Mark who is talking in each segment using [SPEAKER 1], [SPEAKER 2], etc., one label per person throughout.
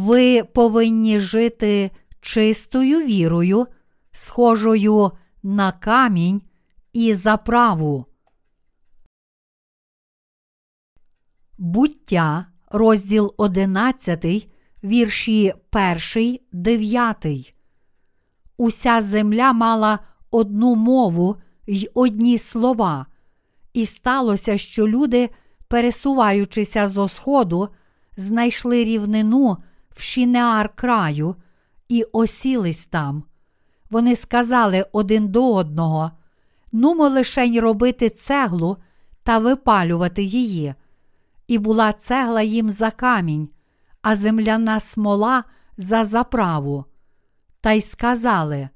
[SPEAKER 1] ви повинні жити чистою вірою, схожою на камінь і заправу. Буття, розділ 11, вірші 1, 9. Уся земля мала одну мову й одні слова, і сталося, що люди, пересуваючися зо сходу, знайшли рівнину в Шінеар краю і осілись там. Вони сказали один до одного: Нумо лишень робити цеглу та випалювати її. І була цегла їм за камінь, а земляна смола за заправу. Та й сказали: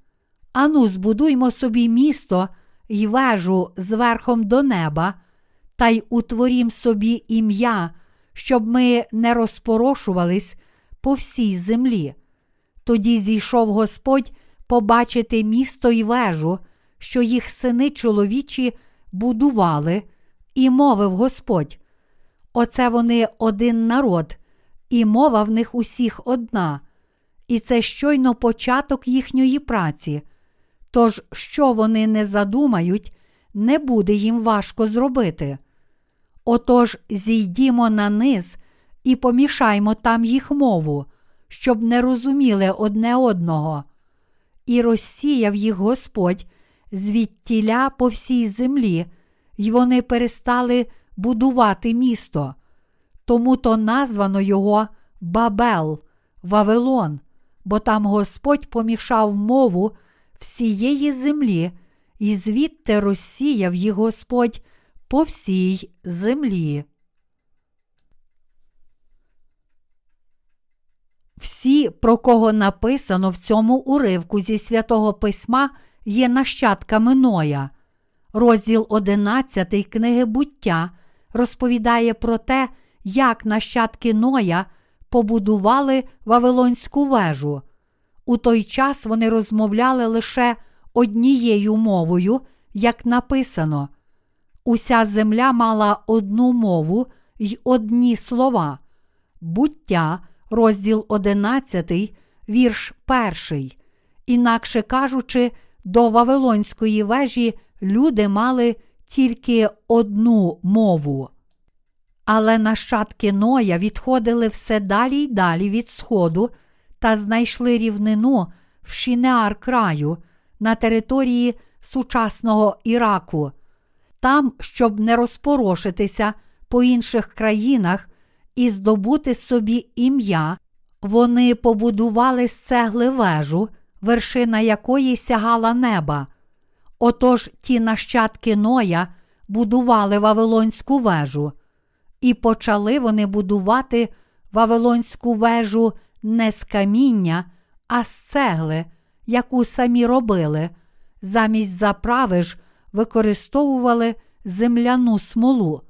[SPEAKER 1] Ану, збудуймо собі місто й вежу зверхом до неба, та й утворім собі ім'я, щоб ми не розпорошувались по всій землі. Тоді зійшов Господь побачити місто й вежу, що їх сини чоловічі будували, і мовив Господь. Оце вони один народ, і мова в них усіх одна, і це щойно початок їхньої праці. Тож, що вони не задумають, не буде їм важко зробити. Отож, зійдімо на низ і помішаймо там їх мову, щоб не розуміли одне одного. І розсіяв їх Господь звідтіля по всій землі, й вони перестали будувати місто. Тому то названо його Бабел, Вавилон, бо там Господь помішав мову всієї землі, і звідти розсіяв їх Господь по всій землі. Всі, про кого написано в цьому уривку зі святого письма, є нащадками Ноя. Розділ 11 книги буття розповідає про те, як нащадки Ноя побудували Вавилонську вежу. У той час вони розмовляли лише однією мовою, як написано. Уся земля мала одну мову й одні слова. Буття, розділ 11, вірш 1. Інакше кажучи, до Вавилонської вежі люди мали тільки одну мову. Але нащадки Ноя відходили все далі й далі від сходу та знайшли рівнину в Шінеар краю на території сучасного Іраку. Там, щоб не розпорошитися по інших країнах і здобути собі ім'я, вони побудували з цегли вежу, вершина якої сягала неба. Отож ті нащадки Ноя будували Вавилонську вежу, і почали вони будувати Вавилонську вежу не з каміння, а з цегли, яку самі робили, замість заправи ж використовували земляну смолу.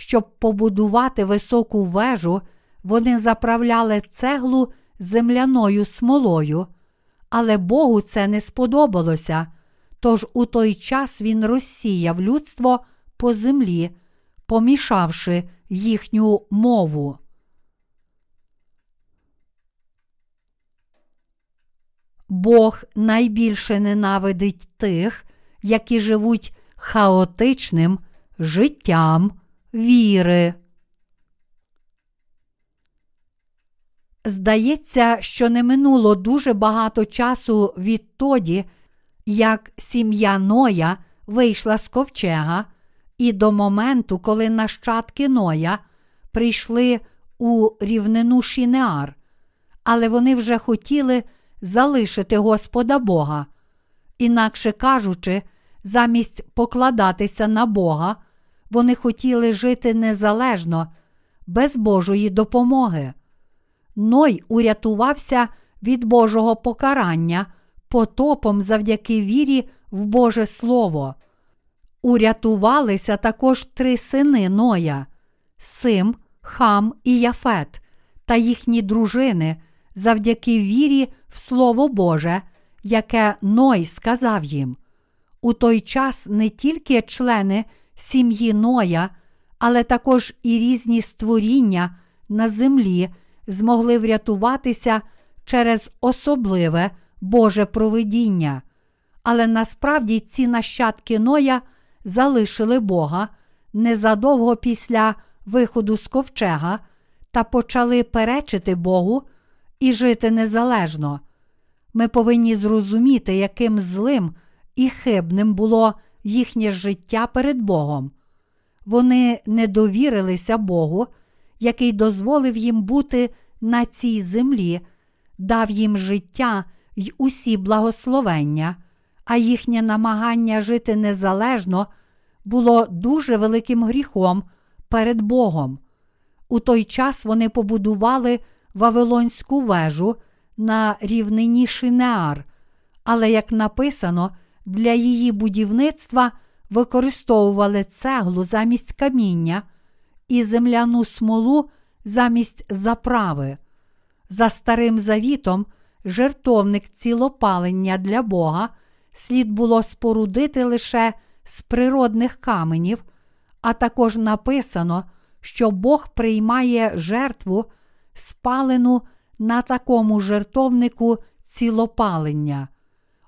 [SPEAKER 1] Щоб побудувати високу вежу, вони заправляли цеглу земляною смолою, але Богу це не сподобалося. Тож у той час він розсіяв людство по землі, помішавши їхню мову. Бог найбільше ненавидить тих, які живуть хаотичним життям віри. Здається, що не минуло дуже багато часу відтоді, як сім'я Ноя вийшла з ковчега, і до моменту, коли нащадки Ноя прийшли у рівнину Шінеар, але вони вже хотіли залишити Господа Бога. Інакше кажучи, замість покладатися на Бога, вони хотіли жити незалежно, без Божої допомоги. Ной урятувався від Божого покарання потопом завдяки вірі в Боже Слово. Урятувалися також три сини Ноя Сим, Хам і Яфет та їхні дружини завдяки вірі в Слово Боже, яке Ной сказав їм. У той час не тільки члени сім'ї Ноя, але також і різні створіння на землі змогли врятуватися через особливе Боже провидіння. Але насправді ці нащадки Ноя залишили Бога незадовго після виходу з ковчега та почали перечити Богу і жити незалежно. Ми повинні зрозуміти, яким злим і хибним було їхнє життя перед Богом. Вони не довірилися Богу, який дозволив їм бути на цій землі, дав їм життя й усі благословення, а їхнє намагання жити незалежно було дуже великим гріхом перед Богом. У той час вони побудували Вавилонську вежу на рівнині Шинеар, але, як написано, для її будівництва використовували цеглу замість каміння і земляну смолу замість заправи. За старим завітом, жертовник цілопалення для Бога слід було спорудити лише з природних каменів, а також написано, що Бог приймає жертву, спалену на такому жертовнику цілопалення.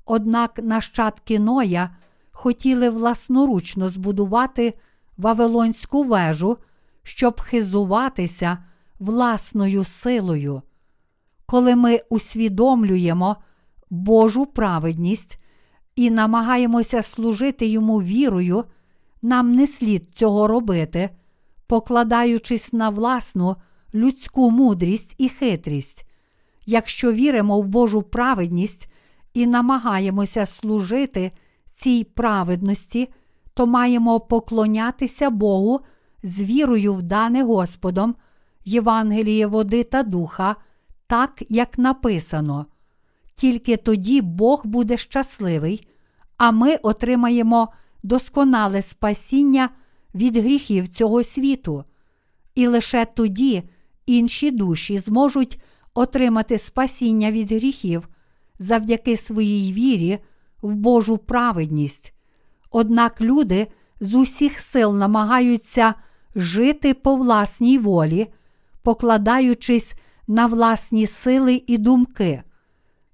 [SPEAKER 1] Однак нащадки Ноя хотіли власноручно збудувати Вавилонську вежу, щоб хизуватися власною силою. Коли ми усвідомлюємо Божу праведність і намагаємося служити йому вірою, нам не слід цього робити, покладаючись на власну людську мудрість і хитрість. Якщо віримо в Божу праведність і намагаємося служити цій праведності, то маємо поклонятися Богу з вірою в дане Господом, Євангеліє води та духа, так як написано. Тільки тоді Бог буде щасливий, а ми отримаємо досконале спасіння від гріхів цього світу. І лише тоді інші душі зможуть отримати спасіння від гріхів завдяки своїй вірі в Божу праведність. Однак люди з усіх сил намагаються жити по власній волі, покладаючись на власні сили і думки.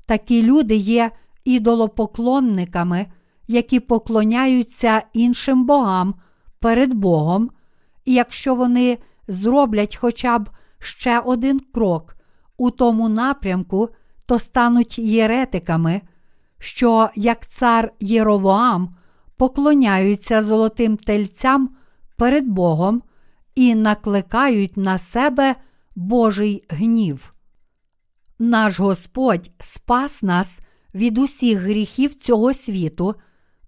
[SPEAKER 1] Такі люди є ідолопоклонниками, які поклоняються іншим богам перед Богом, і якщо вони зроблять хоча б ще один крок у тому напрямку, то стануть єретиками, що, як цар Єровоам, поклоняються золотим тельцям перед Богом і накликають на себе Божий гнів. Наш Господь спас нас від усіх гріхів цього світу,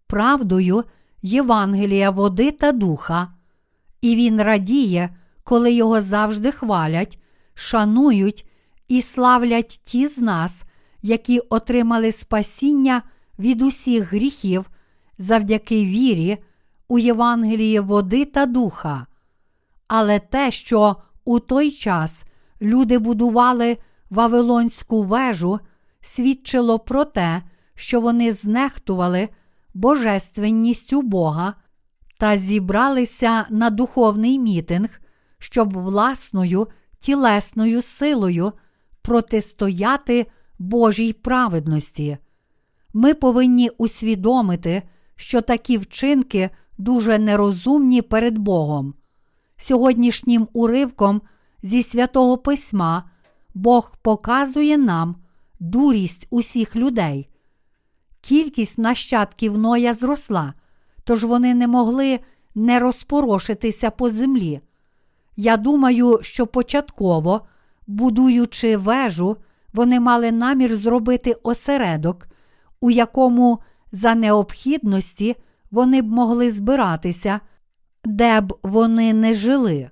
[SPEAKER 1] правдою Євангелія води та духа, і Він радіє, коли його завжди хвалять, шанують і славлять ті з нас, які отримали спасіння від усіх гріхів завдяки вірі у Євангеліє води та духа. Але те, що у той час люди будували Вавилонську вежу, свідчило про те, що вони знехтували божественністю Бога та зібралися на духовний мітинг, щоб власною тілесною силою протистояти Божій праведності. Ми повинні усвідомити, що такі вчинки дуже нерозумні перед Богом. Сьогоднішнім уривком зі святого Письма Бог показує нам дурість усіх людей. Кількість нащадків Ноя зросла, тож вони не могли не розпорошитися по землі. Я думаю, що початково, будуючи вежу, вони мали намір зробити осередок, у якому за необхідності вони б могли збиратися, де б вони не жили.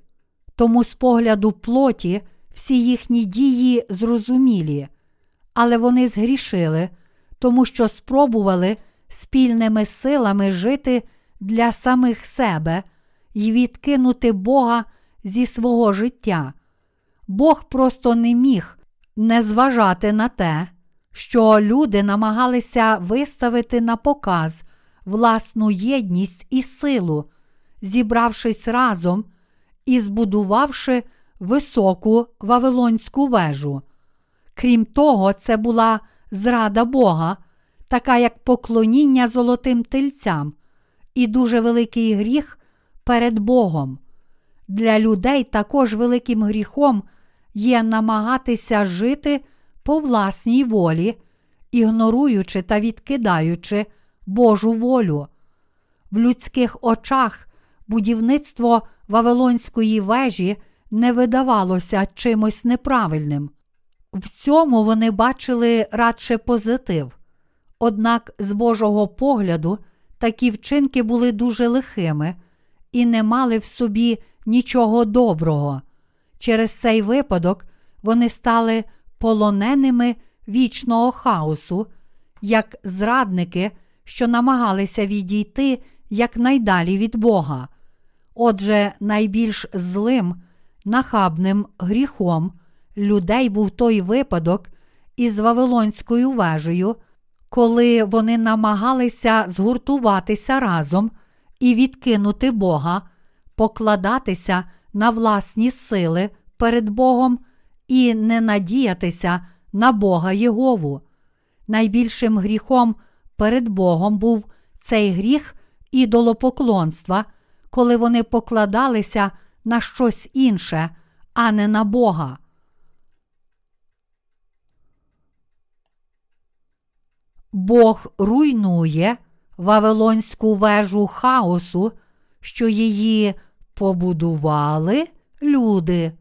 [SPEAKER 1] Тому з погляду плоті всі їхні дії зрозумілі, але вони згрішили, тому що спробували спільними силами жити для самих себе і відкинути Бога зі свого життя. Бог просто не міг не зважати на те, що люди намагалися виставити на показ власну єдність і силу, зібравшись разом і збудувавши високу Вавилонську вежу. Крім того, це була зрада Бога, така як поклоніння золотим тельцям, і дуже великий гріх перед Богом. Для людей також великим гріхом є намагатися жити по власній волі, ігноруючи та відкидаючи Божу волю. В людських очах будівництво Вавилонської вежі не видавалося чимось неправильним. В цьому вони бачили радше позитив. Однак, з Божого погляду, такі вчинки були дуже лихими і не мали в собі нічого доброго. Через цей випадок вони стали полоненими вічного хаосу, як зрадники, що намагалися відійти якнайдалі від Бога. Отже, найбільш злим, нахабним гріхом людей був той випадок із Вавилонською вежею, коли вони намагалися згуртуватися разом і відкинути Бога, покладатися на власні сили перед Богом і не надіятися на Бога Єгову. Найбільшим гріхом перед Богом був цей гріх ідолопоклонства, коли вони покладалися на щось інше, а не на Бога. Бог руйнує Вавилонську вежу хаосу, що її побудували люди.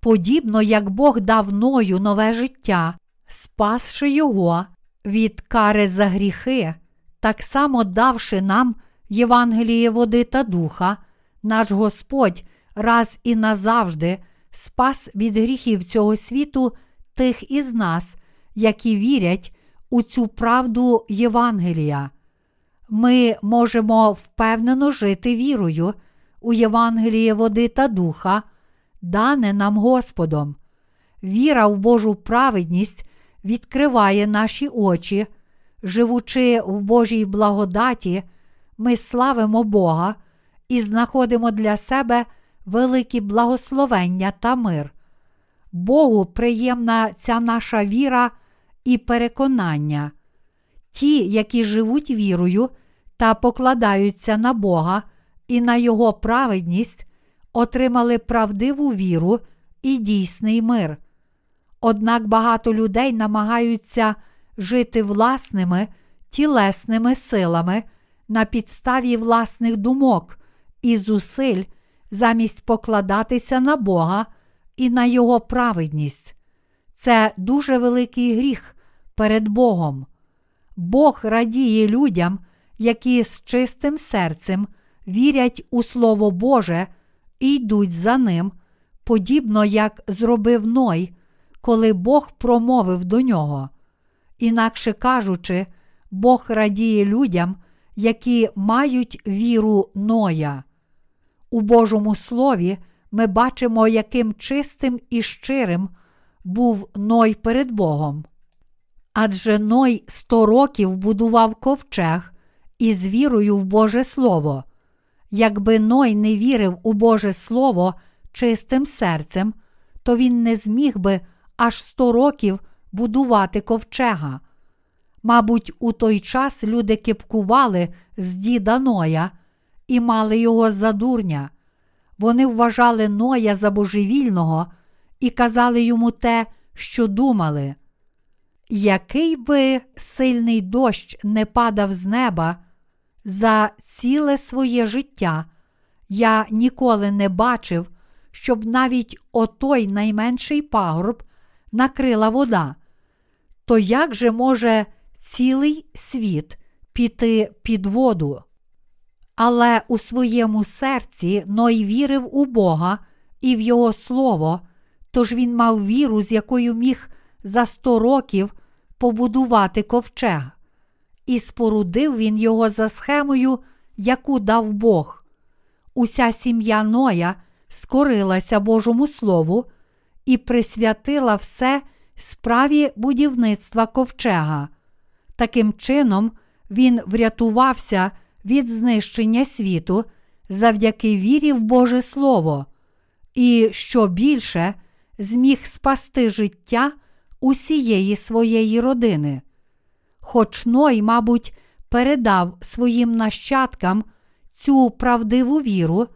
[SPEAKER 1] Подібно як Бог дав Ною нове життя, спасши його від кари за гріхи, так само давши нам Євангеліє води та духа, наш Господь раз і назавжди спас від гріхів цього світу тих із нас, які вірять у цю правду Євангелія. Ми можемо впевнено жити вірою у Євангеліє води та духа, дане нам Господом. Віра в Божу праведність відкриває наші очі, живучи в Божій благодаті, ми славимо Бога і знаходимо для себе великі благословення та мир. Богу приємна ця наша віра і переконання. Ті, які живуть вірою та покладаються на Бога і на Його праведність, отримали правдиву віру і дійсний мир. Однак багато людей намагаються жити власними тілесними силами на підставі власних думок і зусиль замість покладатися на Бога і на Його праведність. Це дуже великий гріх перед Богом. Бог радіє людям, які з чистим серцем вірять у Слово Боже і йдуть за ним, подібно як зробив Ной, коли Бог промовив до нього. Інакше кажучи, Бог радіє людям, які мають віру Ноя. У Божому Слові ми бачимо, яким чистим і щирим був Ной перед Богом. Адже Ной сто років будував ковчег із вірою в Боже Слово. Якби Ной не вірив у Боже Слово чистим серцем, то він не зміг би аж сто років будувати ковчега. Мабуть, у той час люди кипкували з діда Ноя і мали його за дурня. Вони вважали Ноя за божевільного і казали йому те, що думали. Який би сильний дощ не падав з неба за ціле своє життя, я ніколи не бачив, щоб навіть отой найменший пагорб накрила вода. То як же може цілий світ піти під воду? Але у своєму серці Ной вірив у Бога і в Його Слово, тож він мав віру, з якою міг за сто років побудувати ковчег, і спорудив він його за схемою, яку дав Бог. Уся сім'я Ноя скорилася Божому Слову і присвятила все справі будівництва ковчега. Таким чином, він врятувався від знищення світу завдяки вірі в Боже Слово, і що більше зміг спасти життя усієї своєї родини. Хоч Ной, мабуть, передав своїм нащадкам цю правдиву віру,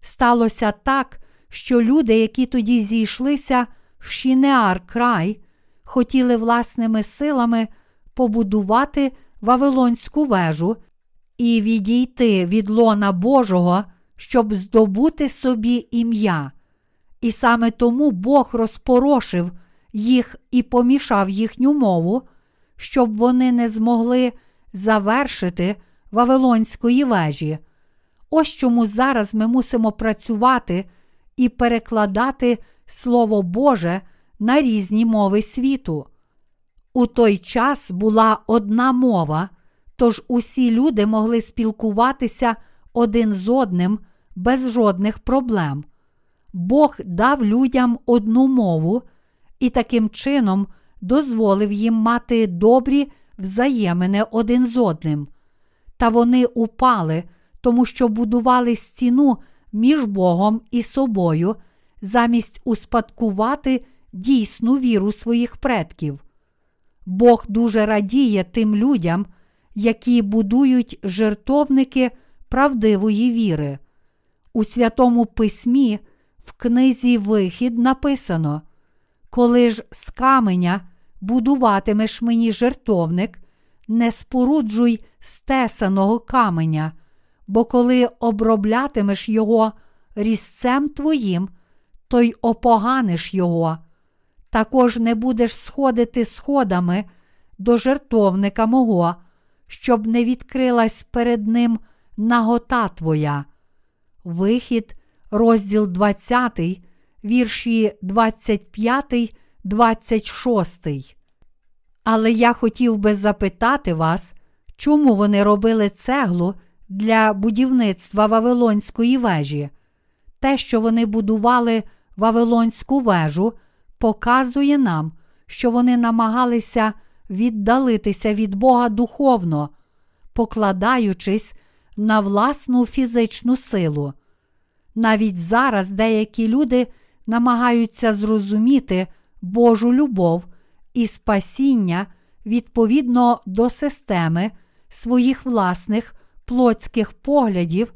[SPEAKER 1] сталося так, що люди, які тоді зійшлися в Шінеар край, хотіли власними силами побудувати Вавилонську вежу і відійти від лона Божого, щоб здобути собі ім'я. І саме тому Бог розпорошив їх і помішав їхню мову, щоб вони не змогли завершити Вавилонської вежі. Ось чому зараз ми мусимо працювати і перекладати Слово Боже на різні мови світу. У той час була одна мова, тож усі люди могли спілкуватися один з одним без жодних проблем. Бог дав людям одну мову і таким чином дозволив їм мати добрі взаємини один з одним. Та вони упали, тому що будували стіну між Богом і собою, замість успадкувати дійсну віру своїх предків. Бог дуже радіє тим людям, які будують жертовники правдивої віри. У Святому Письмі в книзі Вихід написано: Коли ж з каменя будуватимеш мені жертовник, не споруджуй стесаного каменя, бо коли оброблятимеш його різцем твоїм, то й опоганиш його. Також не будеш сходити сходами до жертовника мого, щоб не відкрилась перед ним нагота твоя. Вихід, розділ 20, вірші 25, 26. Але я хотів би запитати вас, чому вони робили цеглу для будівництва Вавилонської вежі? Те, що вони будували Вавилонську вежу, показує нам, що вони намагалися віддалитися від Бога духовно, покладаючись на власну фізичну силу. Навіть зараз деякі люди намагаються зрозуміти Божу любов і спасіння відповідно до системи своїх власних плотських поглядів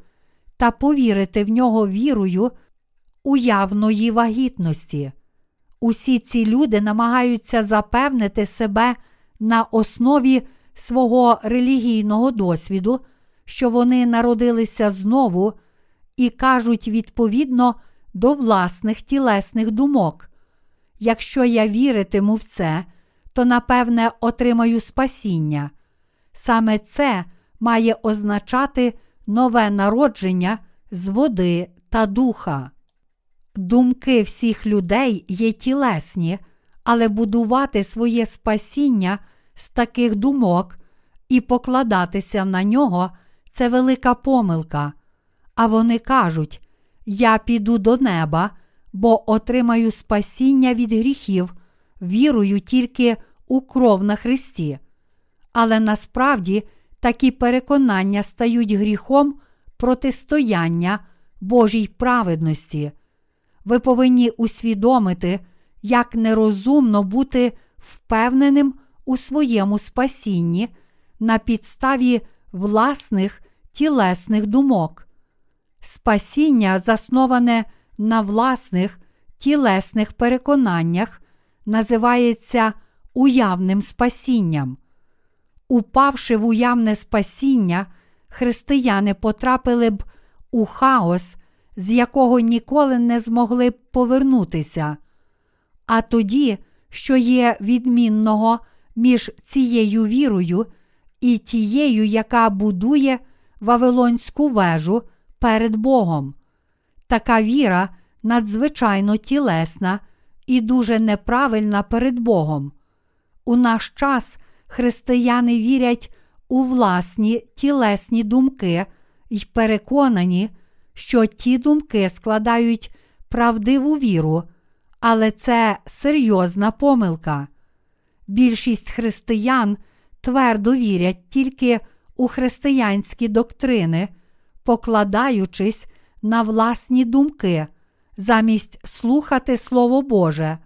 [SPEAKER 1] та повірити в нього вірою уявної вагітності. Усі ці люди намагаються запевнити себе на основі свого релігійного досвіду, що вони народилися знову і кажуть відповідно до власних тілесних думок. Якщо я віритиму в це, то напевне отримаю спасіння. Саме це має означати нове народження з води та духа. Думки всіх людей є тілесні, але будувати своє спасіння з таких думок і покладатися на нього це велика помилка. А вони кажуть: Я піду до неба, бо отримаю спасіння від гріхів, вірую тільки у кров на Христі. Але насправді такі переконання стають гріхом протистояння Божій праведності. Ви повинні усвідомити, як нерозумно бути впевненим у своєму спасінні на підставі власних тілесних думок. Спасіння, засноване на власних тілесних переконаннях, називається уявним спасінням. Упавши в уявне спасіння, християни потрапили б у хаос, з якого ніколи не змогли б повернутися. А тоді, що є відмінного між цією вірою і тією, яка будує Вавилонську вежу перед Богом. Така віра надзвичайно тілесна і дуже неправильна перед Богом. У наш час християни вірять у власні тілесні думки і переконані, що ті думки складають правдиву віру, але це серйозна помилка. Більшість християн твердо вірять тільки у християнські доктрини, покладаючись на власні думки, замість слухати Слово Боже.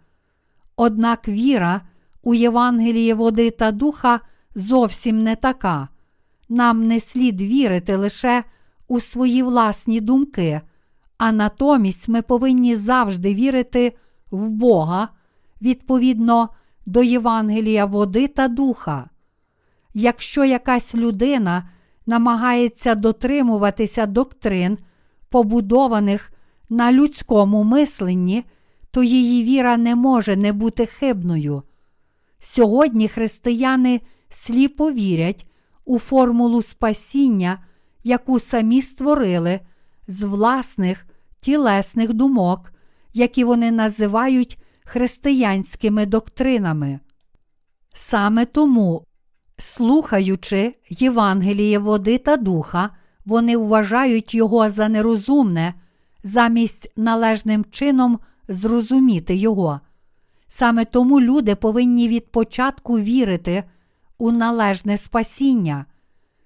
[SPEAKER 1] Однак віра у Євангеліє води та духа зовсім не така. Нам не слід вірити лише у свої власні думки, а натомість ми повинні завжди вірити в Бога відповідно до Євангелія води та духа. Якщо якась людина намагається дотримуватися доктрин, побудованих на людському мисленні, то її віра не може не бути хибною. Сьогодні християни сліпо вірять у формулу спасіння, яку самі створили з власних тілесних думок, які вони називають християнськими доктринами. Саме тому, слухаючи Євангеліє води та духа, вони вважають його за нерозумне, замість належним чином зрозуміти його. Саме тому люди повинні від початку вірити у належне спасіння,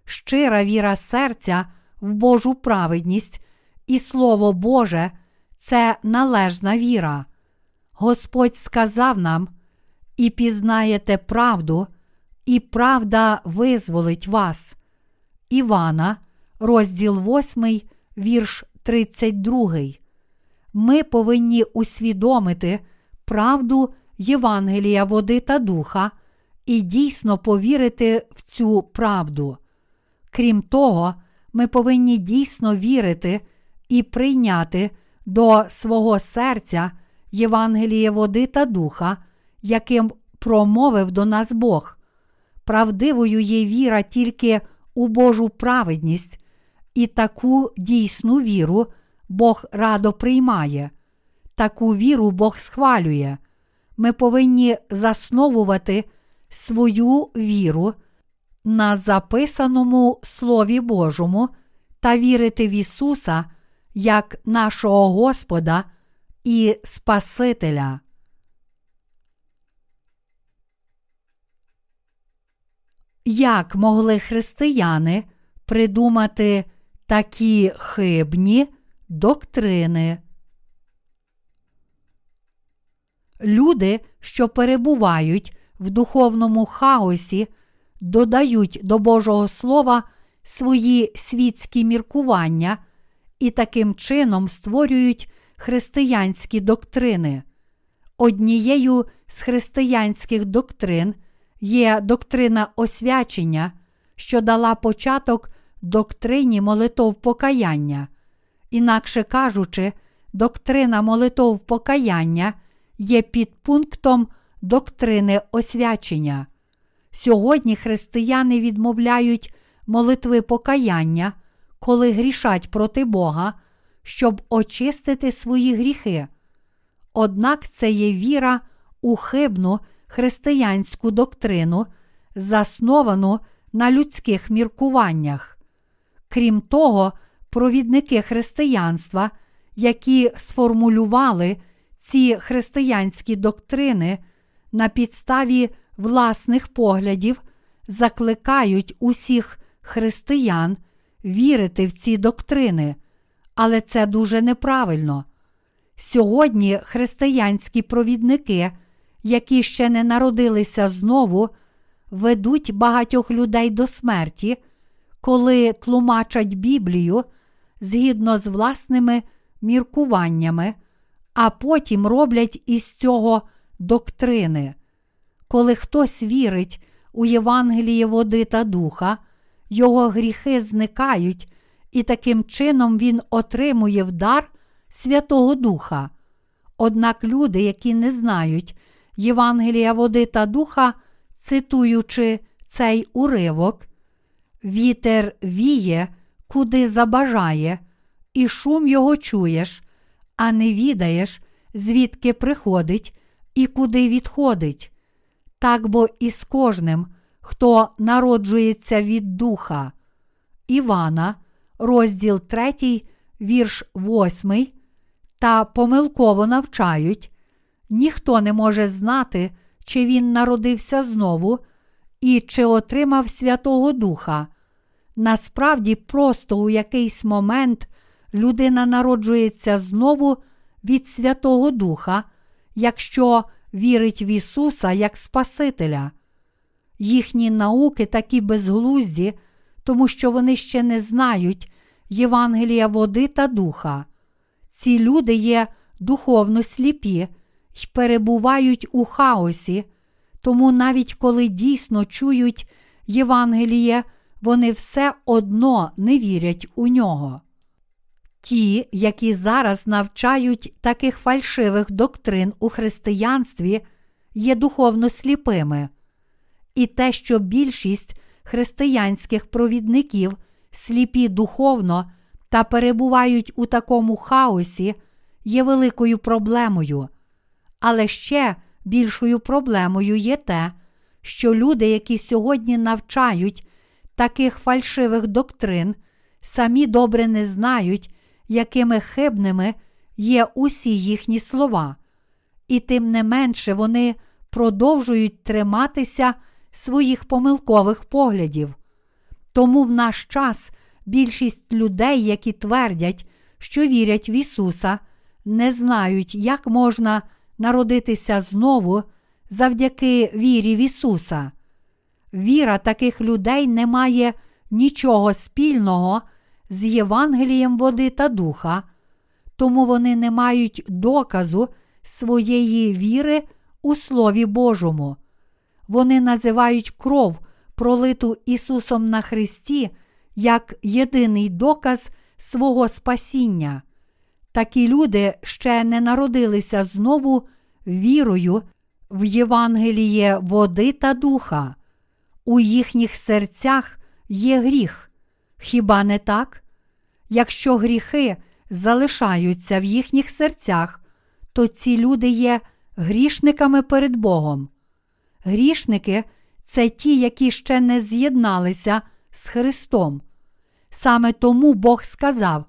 [SPEAKER 1] щира віра серця в Божу праведність і Слово Боже це належна віра. Господь сказав нам, і пізнаєте правду, і правда визволить вас. Івана, розділ 8, вірш 32. Ми повинні усвідомити правду Євангелія води та духа і дійсно повірити в цю правду. Крім того, ми повинні дійсно вірити і прийняти до свого серця Євангеліє води та духа, яким промовив до нас Бог. Правдивою є віра тільки у Божу праведність, і таку дійсну віру Бог радо приймає, таку віру Бог схвалює. Ми повинні засновувати свою віру на записаному Слові Божому та вірити в Ісуса як нашого Господа і Спасителя. Як могли християни придумати такі хибні доктрини? Люди, що перебувають в духовному хаосі, додають до Божого Слова свої світські міркування і таким чином створюють християнські доктрини. Однією з християнських доктрин є доктрина освячення, що дала початок доктрині молитов покаяння. Інакше кажучи, доктрина молитов покаяння є підпунктом доктрини освячення. Сьогодні християни відмовляють молитви покаяння, коли грішать проти Бога, щоб очистити свої гріхи. Однак це є віра у хибну християнську доктрину, засновану на людських міркуваннях. Крім того, провідники християнства, які сформулювали ці християнські доктрини на підставі власних поглядів, закликають усіх християн вірити в ці доктрини, але це дуже неправильно. Сьогодні християнські провідники, які ще не народилися знову, ведуть багатьох людей до смерті, коли тлумачать Біблію згідно з власними міркуваннями, а потім роблять із цього доктрини. Коли хтось вірить у Євангеліє води та духа, його гріхи зникають, і таким чином він отримує вдар Святого Духа. Однак люди, які не знають Євангелія води та духа, цитуючи цей уривок, вітер віє, куди забажає, і шум його чуєш, а не відаєш, звідки приходить і куди відходить. Так бо і з кожним, хто народжується від духа. Івана, розділ 3, вірш 8, та помилково навчають, ніхто не може знати, чи він народився знову і чи отримав Святого Духа. Насправді, просто у якийсь момент людина народжується знову від Святого Духа, якщо вірить в Ісуса як Спасителя. Їхні науки такі безглузді, тому що вони ще не знають Євангелія води та духа. Ці люди є духовно сліпі й перебувають у хаосі, тому навіть коли дійсно чують Євангеліє, вони все одно не вірять у нього. Ті, які зараз навчають таких фальшивих доктрин у християнстві, є духовно сліпими. І те, що більшість християнських провідників сліпі духовно та перебувають у такому хаосі, є великою проблемою. Але ще більшою проблемою є те, що люди, які сьогодні навчають таких фальшивих доктрин, самі добре не знають, якими хибними є усі їхні слова, і тим не менше вони продовжують триматися своїх помилкових поглядів. Тому в наш час більшість людей, які твердять, що вірять в Ісуса, не знають, як можна народитися знову завдяки вірі в Ісуса. Віра таких людей не має нічого спільного з Євангелієм води та духа, тому вони не мають доказу своєї віри у Слові Божому. Вони називають кров, пролиту Ісусом на Христі, як єдиний доказ свого спасіння. Такі люди ще не народилися знову вірою в Євангеліє води та духа. У їхніх серцях є гріх. Хіба не так? Якщо гріхи залишаються в їхніх серцях, то ці люди є грішниками перед Богом. Грішники це ті, які ще не з'єдналися з Христом. Саме тому Бог сказав,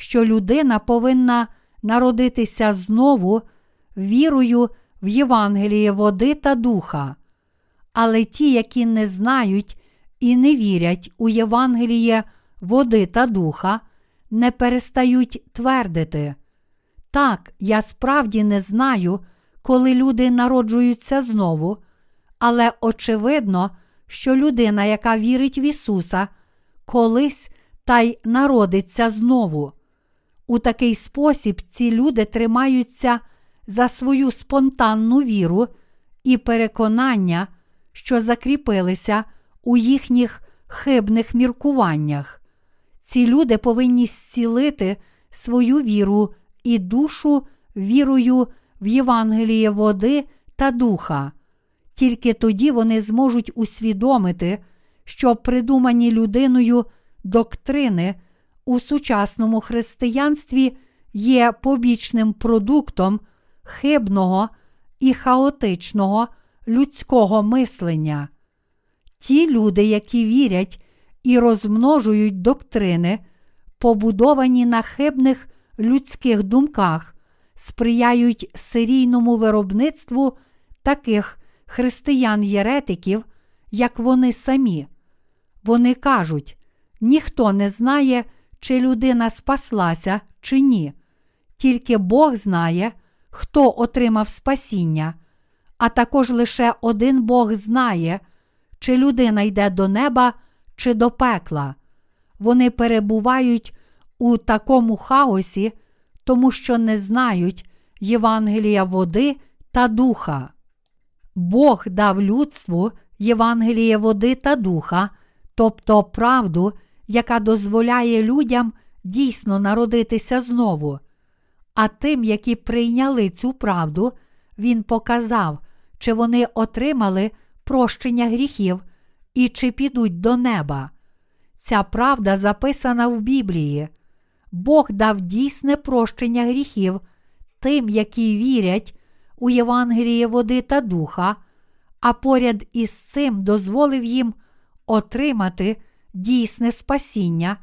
[SPEAKER 1] що людина повинна народитися знову вірою в Євангеліє води та духа. Але ті, які не знають і не вірять у Євангеліє води та духа, не перестають твердити. Так, я справді не знаю, коли люди народжуються знову, але очевидно, що людина, яка вірить в Ісуса, колись та й народиться знову. У такий спосіб ці люди тримаються за свою спонтанну віру і переконання, що закріпилися у їхніх хибних міркуваннях. Ці люди повинні зцілити свою віру і душу вірою в Євангеліє води та духа. Тільки тоді вони зможуть усвідомити, що придумані людиною доктрини у сучасному християнстві є побічним продуктом хибного і хаотичного людського мислення. Ті люди, які вірять і розмножують доктрини, побудовані на хибних людських думках, сприяють серійному виробництву таких християн-єретиків, як вони самі. Вони кажуть, ніхто не знає, чи людина спаслася, чи ні. Тільки Бог знає, хто отримав спасіння, а також лише один Бог знає, чи людина йде до неба, чи до пекла. Вони перебувають у такому хаосі, тому що не знають Євангелія води та духа. Бог дав людству Євангеліє води та духа, тобто правду, яка дозволяє людям дійсно народитися знову. А тим, які прийняли цю правду, Він показав, чи вони отримали прощення гріхів і чи підуть до неба. Ця правда записана в Біблії. Бог дав дійсне прощення гріхів тим, які вірять у Євангеліє води та духа, а поряд із цим дозволив їм отримати дійсне спасіння,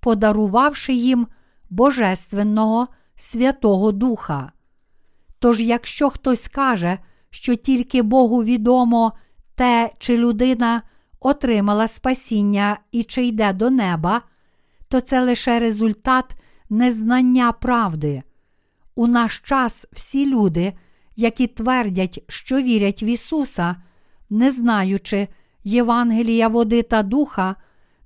[SPEAKER 1] подарувавши їм Божественного Святого Духа. Тож, якщо хтось каже, що тільки Богу відомо те, чи людина отримала спасіння і чи йде до неба, то це лише результат незнання правди. У наш час всі люди, які твердять, що вірять в Ісуса, не знаючи Євангелія води та духа,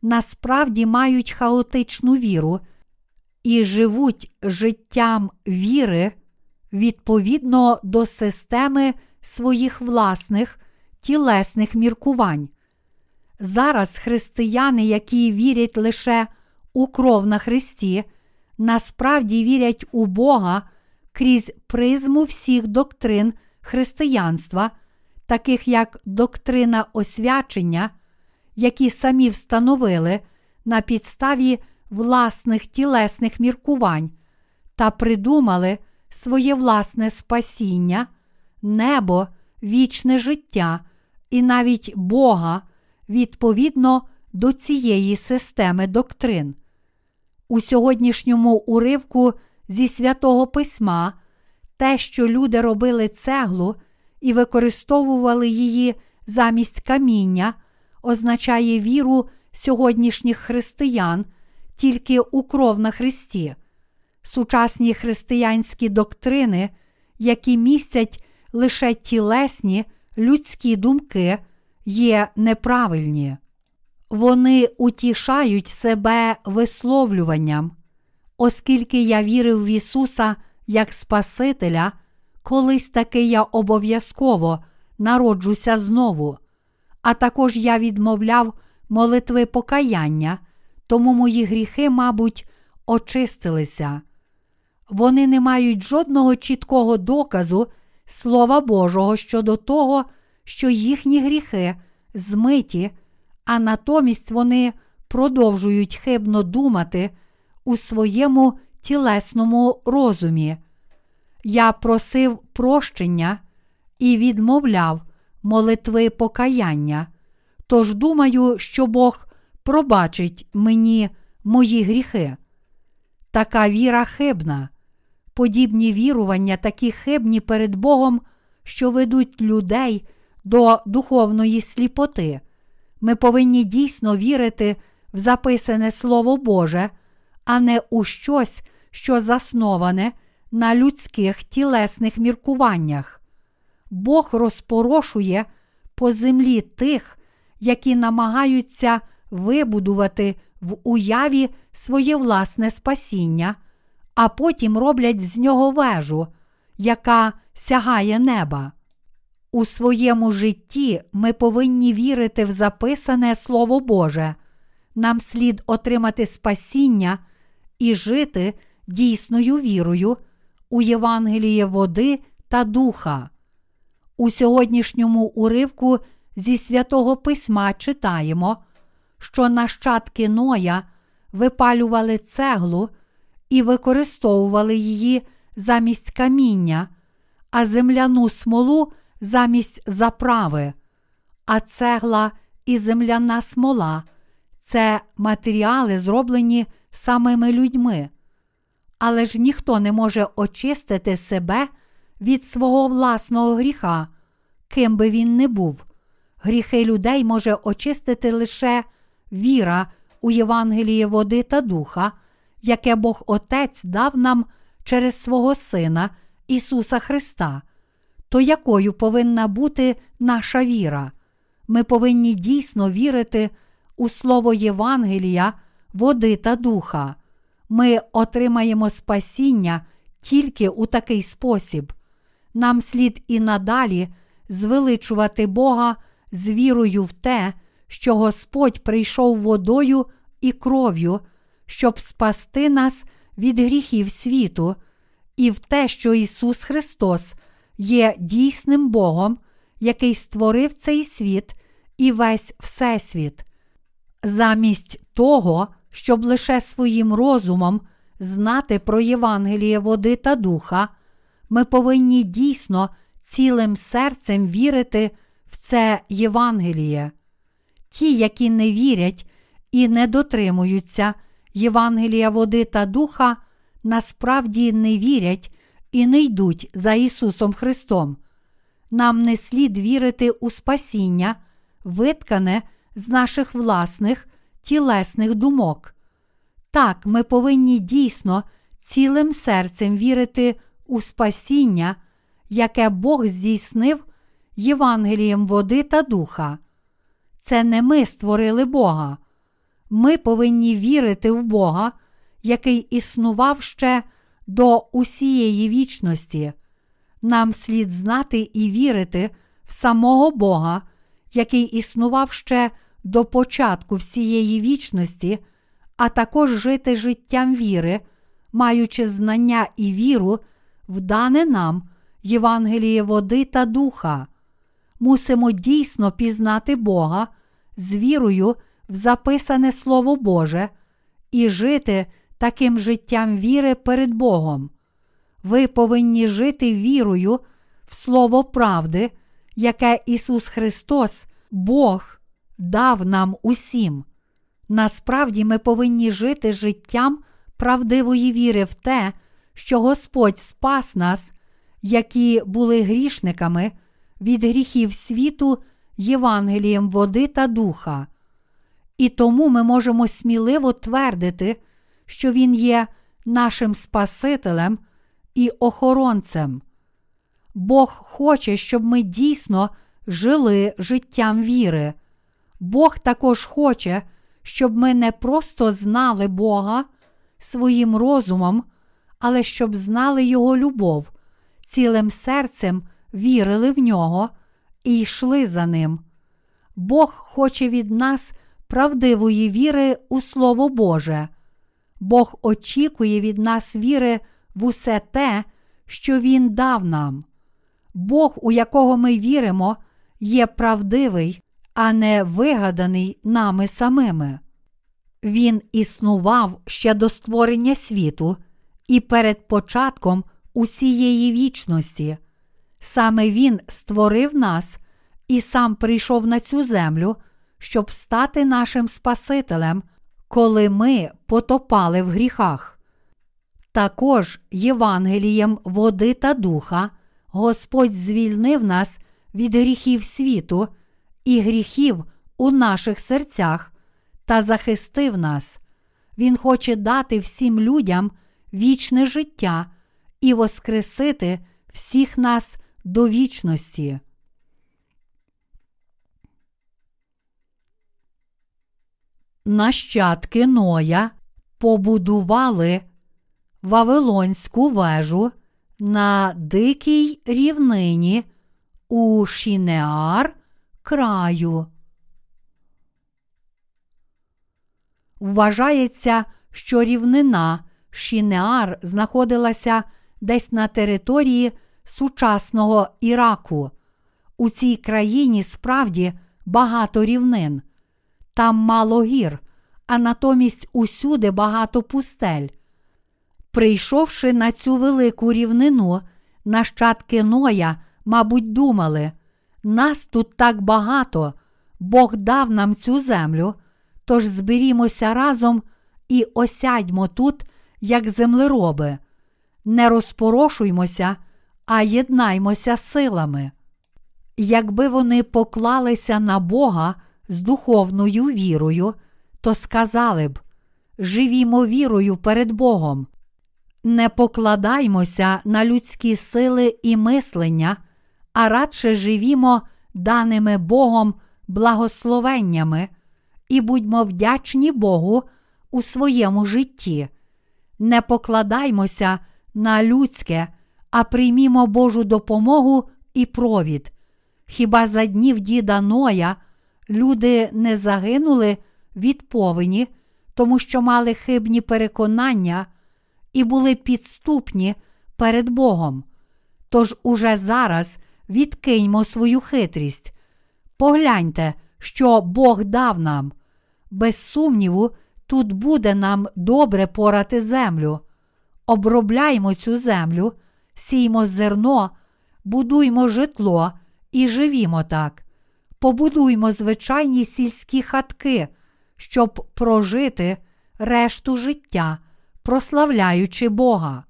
[SPEAKER 1] насправді мають хаотичну віру і живуть життям віри відповідно до системи своїх власних тілесних міркувань. Зараз християни, які вірять лише у кров на Христі, насправді вірять у Бога крізь призму всіх доктрин християнства, таких як доктрина освячення, які самі встановили на підставі власних тілесних міркувань та придумали своє власне спасіння, небо, вічне життя і навіть Бога відповідно до цієї системи доктрин. У сьогоднішньому уривку зі святого письма те, що люди робили цеглу і використовували її замість каміння, означає віру сьогоднішніх християн тільки у кров на Христі. Сучасні християнські доктрини, які містять лише тілесні людські думки, є неправильні. Вони утішають себе висловлюванням, оскільки я вірив в Ісуса як Спасителя, колись таки я обов'язково народжуся знову, а також я відмовляв молитви покаяння, тому мої гріхи, мабуть, очистилися. Вони не мають жодного чіткого доказу Слова Божого щодо того, що їхні гріхи змиті, а натомість вони продовжують хибно думати у своєму тілесному розумі. Я просив прощення і відмовляв молитви покаяння, тож думаю, що Бог пробачить мені мої гріхи. Така віра хибна. Подібні вірування такі хибні перед Богом, що ведуть людей до духовної сліпоти. Ми повинні дійсно вірити в записане Слово Боже, а не у щось, що засноване на людських тілесних міркуваннях. Бог розпорошує по землі тих, які намагаються вибудувати в уяві своє власне спасіння, а потім роблять з нього вежу, яка сягає неба. У своєму житті ми повинні вірити в записане Слово Боже. Нам слід отримати спасіння і жити дійсною вірою у Євангеліє води та духа. У сьогоднішньому уривку зі святого Письма читаємо, що нащадки Ноя випалювали цеглу і використовували її замість каміння, а земляну смолу замість заправи, а цегла і земляна смола це матеріали, зроблені самими людьми. Але ж ніхто не може очистити себе від свого власного гріха, ким би він не був. Гріхи людей може очистити лише віра у Євангеліє води та духа, яке Бог Отець дав нам через свого Сина Ісуса Христа. То якою повинна бути наша віра? Ми повинні дійсно вірити у Слово Євангелія, води та духа. Ми отримаємо спасіння тільки у такий спосіб. Нам слід і надалі звеличувати Бога з вірою в те, що Господь прийшов водою і кров'ю, щоб спасти нас від гріхів світу, і в те, що Ісус Христос є дійсним Богом, який створив цей світ і весь Всесвіт. Замість того, щоб лише своїм розумом знати про Євангеліє води та духа, ми повинні дійсно цілим серцем вірити в це Євангеліє. Ті, які не вірять і не дотримуються Євангелія води та духа, насправді не вірять і не йдуть за Ісусом Христом. Нам не слід вірити у спасіння, виткане з наших власних тілесних думок. Так, ми повинні дійсно цілим серцем вірити у спасіння, яке Бог здійснив Євангелієм води та духа. Це не ми створили Бога. Ми повинні вірити в Бога, який існував ще до усієї вічності. Нам слід знати і вірити в самого Бога, який існував ще до початку всієї вічності, а також жити життям віри, маючи знання і віру, вдане нам Євангеліє води та духа. Мусимо дійсно пізнати Бога з вірою в записане Слово Боже і жити таким життям віри перед Богом. Ви повинні жити вірою в Слово правди, яке Ісус Христос, Бог, дав нам усім. Насправді ми повинні жити життям правдивої віри в те, що Господь спас нас, які були грішниками від гріхів світу Євангелієм води та духа. І тому ми можемо сміливо твердити, що Він є нашим Спасителем і охоронцем. Бог хоче, щоб ми дійсно жили життям віри. Бог також хоче, щоб ми не просто знали Бога своїм розумом, але щоб знали Його любов, цілим серцем вірили в нього і йшли за ним. Бог хоче від нас правдивої віри у Слово Боже. Бог очікує від нас віри в усе те, що Він дав нам. Бог, у якого ми віримо, є правдивий, а не вигаданий нами самими. Він існував ще до створення світу і перед початком усієї вічності. Саме Він створив нас і сам прийшов на цю землю, щоб стати нашим Спасителем, коли ми потопали в гріхах. Також Євангелієм води та духа Господь звільнив нас від гріхів світу і гріхів у наших серцях та захистив нас. Він хоче дати всім людям вічне життя і воскресити всіх нас до вічності. Нащадки Ноя побудували Вавилонську вежу на дикій рівнині у Шінеар краю. Вважається, що рівнина Шінеар знаходилася десь на території сучасного Іраку. У цій країні справді багато рівнин, там мало гір, а натомість усюди багато пустель. Прийшовши на цю велику рівнину, нащадки Ноя, мабуть, думали, нас тут так багато, Бог дав нам цю землю, тож зберімося разом і осядьмо тут, як землероби. Не розпорошуймося, а єднаймося силами. Якби вони поклалися на Бога з духовною вірою, то сказали б: живімо вірою перед Богом. Не покладаймося на людські сили і мислення, а радше живімо даними Богом благословеннями і будьмо вдячні Богу у своєму житті. Не покладаймося на людське, а приймімо Божу допомогу і провід. Хіба за днів діда Ноя люди не загинули від повені, тому що мали хибні переконання і були підступні перед Богом. Тож уже зараз відкиньмо свою хитрість. Погляньте, що Бог дав нам. Без сумніву, тут буде нам добре порати землю. Обробляймо цю землю, сіймо зерно, будуймо житло і живімо так. Побудуймо звичайні сільські хатки, щоб прожити решту життя, прославляючи Бога.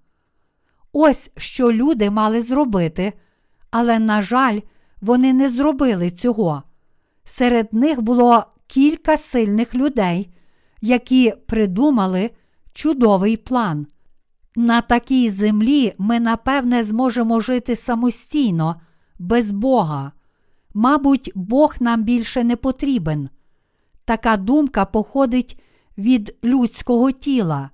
[SPEAKER 1] Ось що люди мали зробити, але, на жаль, вони не зробили цього. Серед них було кілька сильних людей, які придумали чудовий план. На такій землі ми, напевне, зможемо жити самостійно, без Бога. Мабуть, Бог нам більше не потрібен. Така думка походить від людського тіла.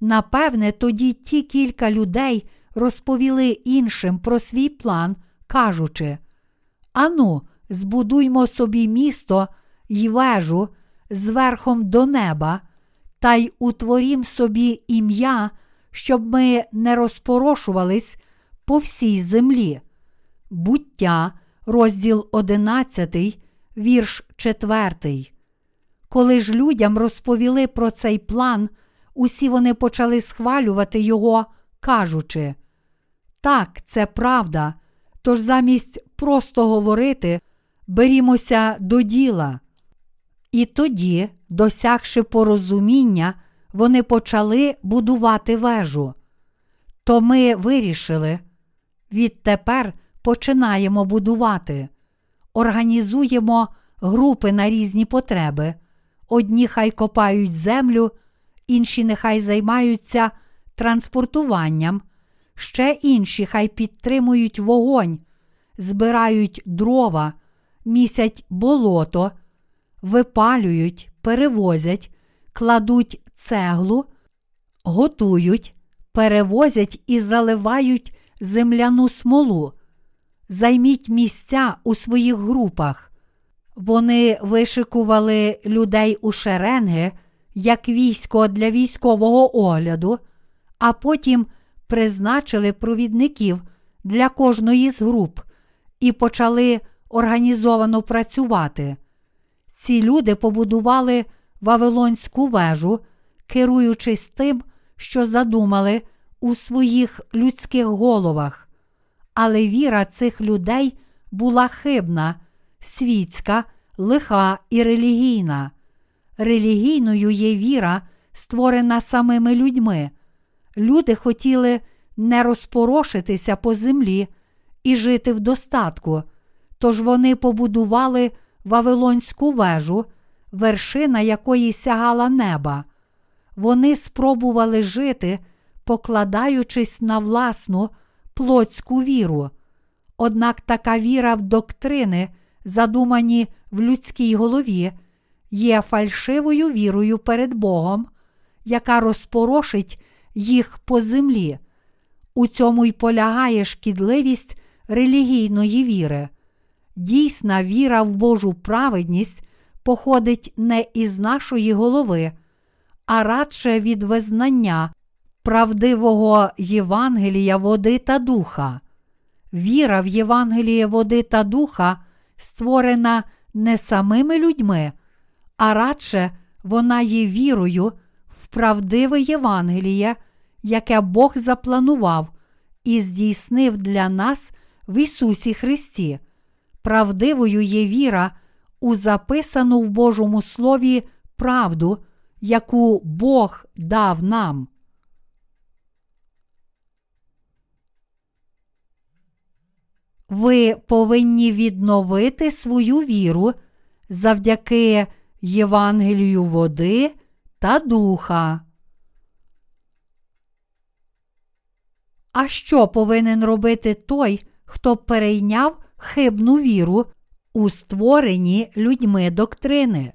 [SPEAKER 1] Напевне, тоді ті кілька людей розповіли іншим про свій план, кажучи: Ану, збудуймо собі місто й вежу зверхом до неба, та й утворім собі ім'я, щоб ми не розпорошувались по всій землі. Буття, розділ 11, вірш 4. Коли ж людям розповіли про цей план, усі вони почали схвалювати його, кажучи: Так, це правда. Тож замість просто говорити, берімося до діла. І тоді, досягши порозуміння, вони почали будувати вежу. То ми вирішили, відтепер починаємо будувати, організуємо групи на різні потреби. Одні хай копають землю, інші нехай займаються транспортуванням, ще інші хай підтримують вогонь, збирають дрова, місять болото, випалюють, перевозять, кладуть цеглу, готують, перевозять і заливають земляну смолу. Займіть місця у своїх групах. Вони вишикували людей у шеренги як військо для військового огляду, а потім призначили провідників для кожної з груп і почали організовано працювати. Ці люди побудували Вавилонську вежу, керуючись тим, що задумали у своїх людських головах. Але віра цих людей була хибна, світська, лиха і релігійна. Релігійною є віра, створена самими людьми. Люди хотіли не розпорошитися по землі і жити в достатку, тож вони побудували Вавилонську вежу, вершина якої сягала неба. Вони спробували жити, покладаючись на власну плотську віру. Однак така віра в доктрини, задумані в людській голові, є фальшивою вірою перед Богом, яка розпорошить їх по землі. У цьому й полягає шкідливість релігійної віри. Дійсна віра в Божу праведність походить не із нашої голови, а радше від визнання правдивого Євангелія води та духа. Віра в Євангеліє води та духа створена не самими людьми, а радше вона є вірою в правдиве Євангеліє, яке Бог запланував і здійснив для нас в Ісусі Христі. Правдивою є віра у записану в Божому Слові правду, яку Бог дав нам. Ви повинні відновити свою віру завдяки Євангелію води та духа. А що повинен робити той, хто перейняв хибну віру у створені людьми доктрини?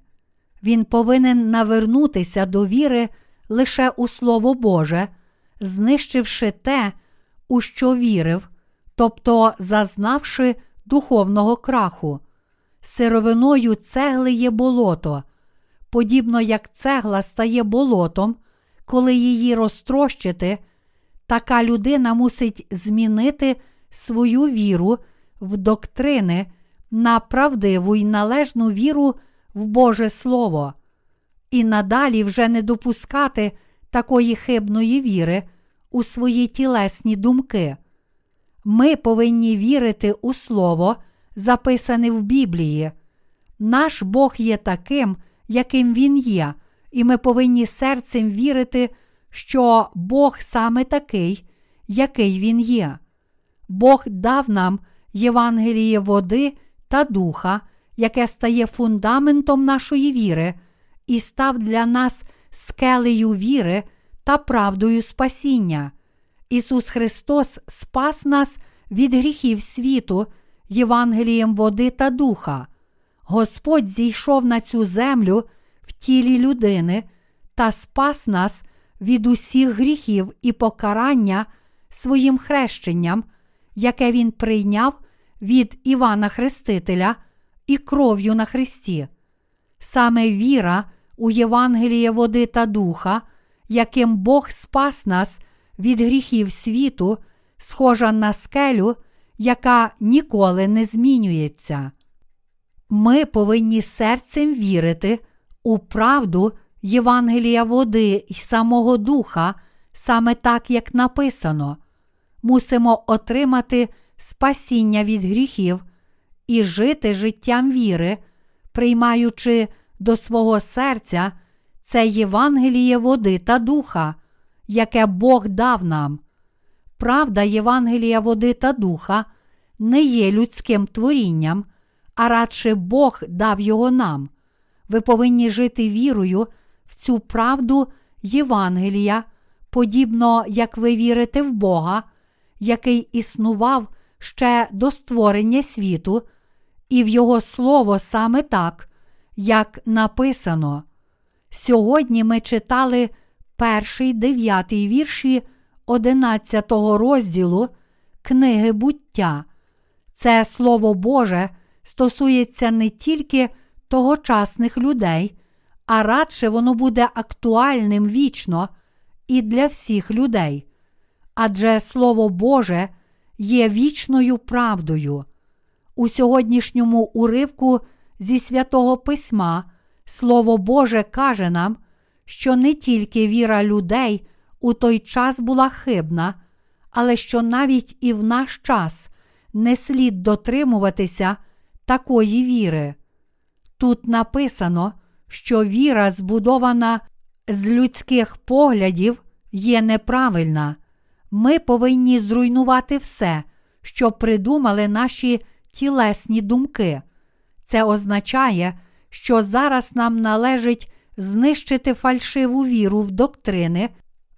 [SPEAKER 1] Він повинен навернутися до віри лише у Слово Боже, знищивши те, у що вірив, тобто зазнавши духовного краху. Сировиною цегли є болото, подібно як цегла стає болотом, коли її розтрощити, така людина мусить змінити свою віру в доктрини на правдиву й належну віру в Боже Слово, і надалі вже не допускати такої хибної віри у свої тілесні думки. Ми повинні вірити у Слово, записане в Біблії. Наш Бог є таким, яким Він є, і ми повинні серцем вірити, що Бог саме такий, який Він є. Бог дав нам Євангеліє води та духа, яке стає фундаментом нашої віри і став для нас скелею віри та правдою спасіння. Ісус Христос спас нас від гріхів світу, Євангелієм води та духа. Господь зійшов на цю землю в тілі людини та спас нас від усіх гріхів і покарання своїм хрещенням, яке Він прийняв від Івана Хрестителя і кров'ю на Христі. Саме віра у Євангеліє води та духа, яким Бог спас нас від гріхів світу, схожа на скелю, яка ніколи не змінюється. Ми повинні серцем вірити у правду Євангелія води і самого Духа, саме так, як написано. Мусимо отримати спасіння від гріхів і жити життям віри, приймаючи до свого серця це Євангеліє води та духа, яке Бог дав нам. Правда Євангелія води та духа не є людським творінням, а радше Бог дав його нам. Ви повинні жити вірою в цю правду Євангелія, подібно як ви вірите в Бога, який існував ще до створення світу, і в Його Слово саме так, як написано. Сьогодні ми читали перший дев'ятий вірші одинадцятого розділу книги буття. Це Слово Боже стосується не тільки тогочасних людей, а радше воно буде актуальним вічно і для всіх людей. Адже Слово Боже є вічною правдою. У сьогоднішньому уривку зі святого Письма Слово Боже каже нам, що не тільки віра людей у той час була хибна, але що навіть і в наш час не слід дотримуватися такої віри. Тут написано, що віра, збудована з людських поглядів, є неправильна. Ми повинні зруйнувати все, що придумали наші тілесні думки. Це означає, що зараз нам належить знищити фальшиву віру в доктрини,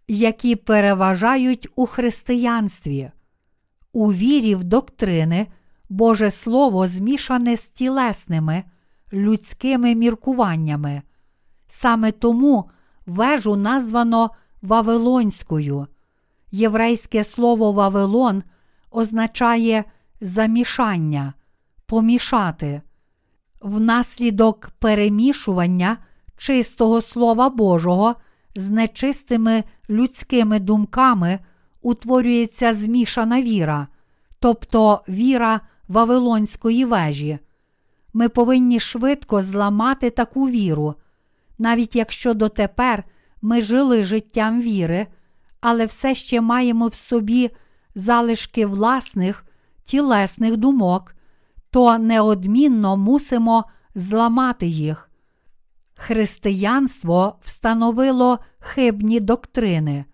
[SPEAKER 1] які переважають у християнстві. У вірі в доктрини Боже Слово змішане з тілесними, людськими міркуваннями. Саме тому вежу названо Вавилонською. Єврейське слово Вавилон означає замішання, помішати. Внаслідок перемішування чистого Слова Божого з нечистими людськими думками утворюється змішана віра, тобто віра Вавилонської вежі. Ми повинні швидко зламати таку віру, навіть якщо дотепер ми жили життям віри, але все ще маємо в собі залишки власних тілесних думок, то неодмінно мусимо зламати їх. Християнство встановило хибні доктрини.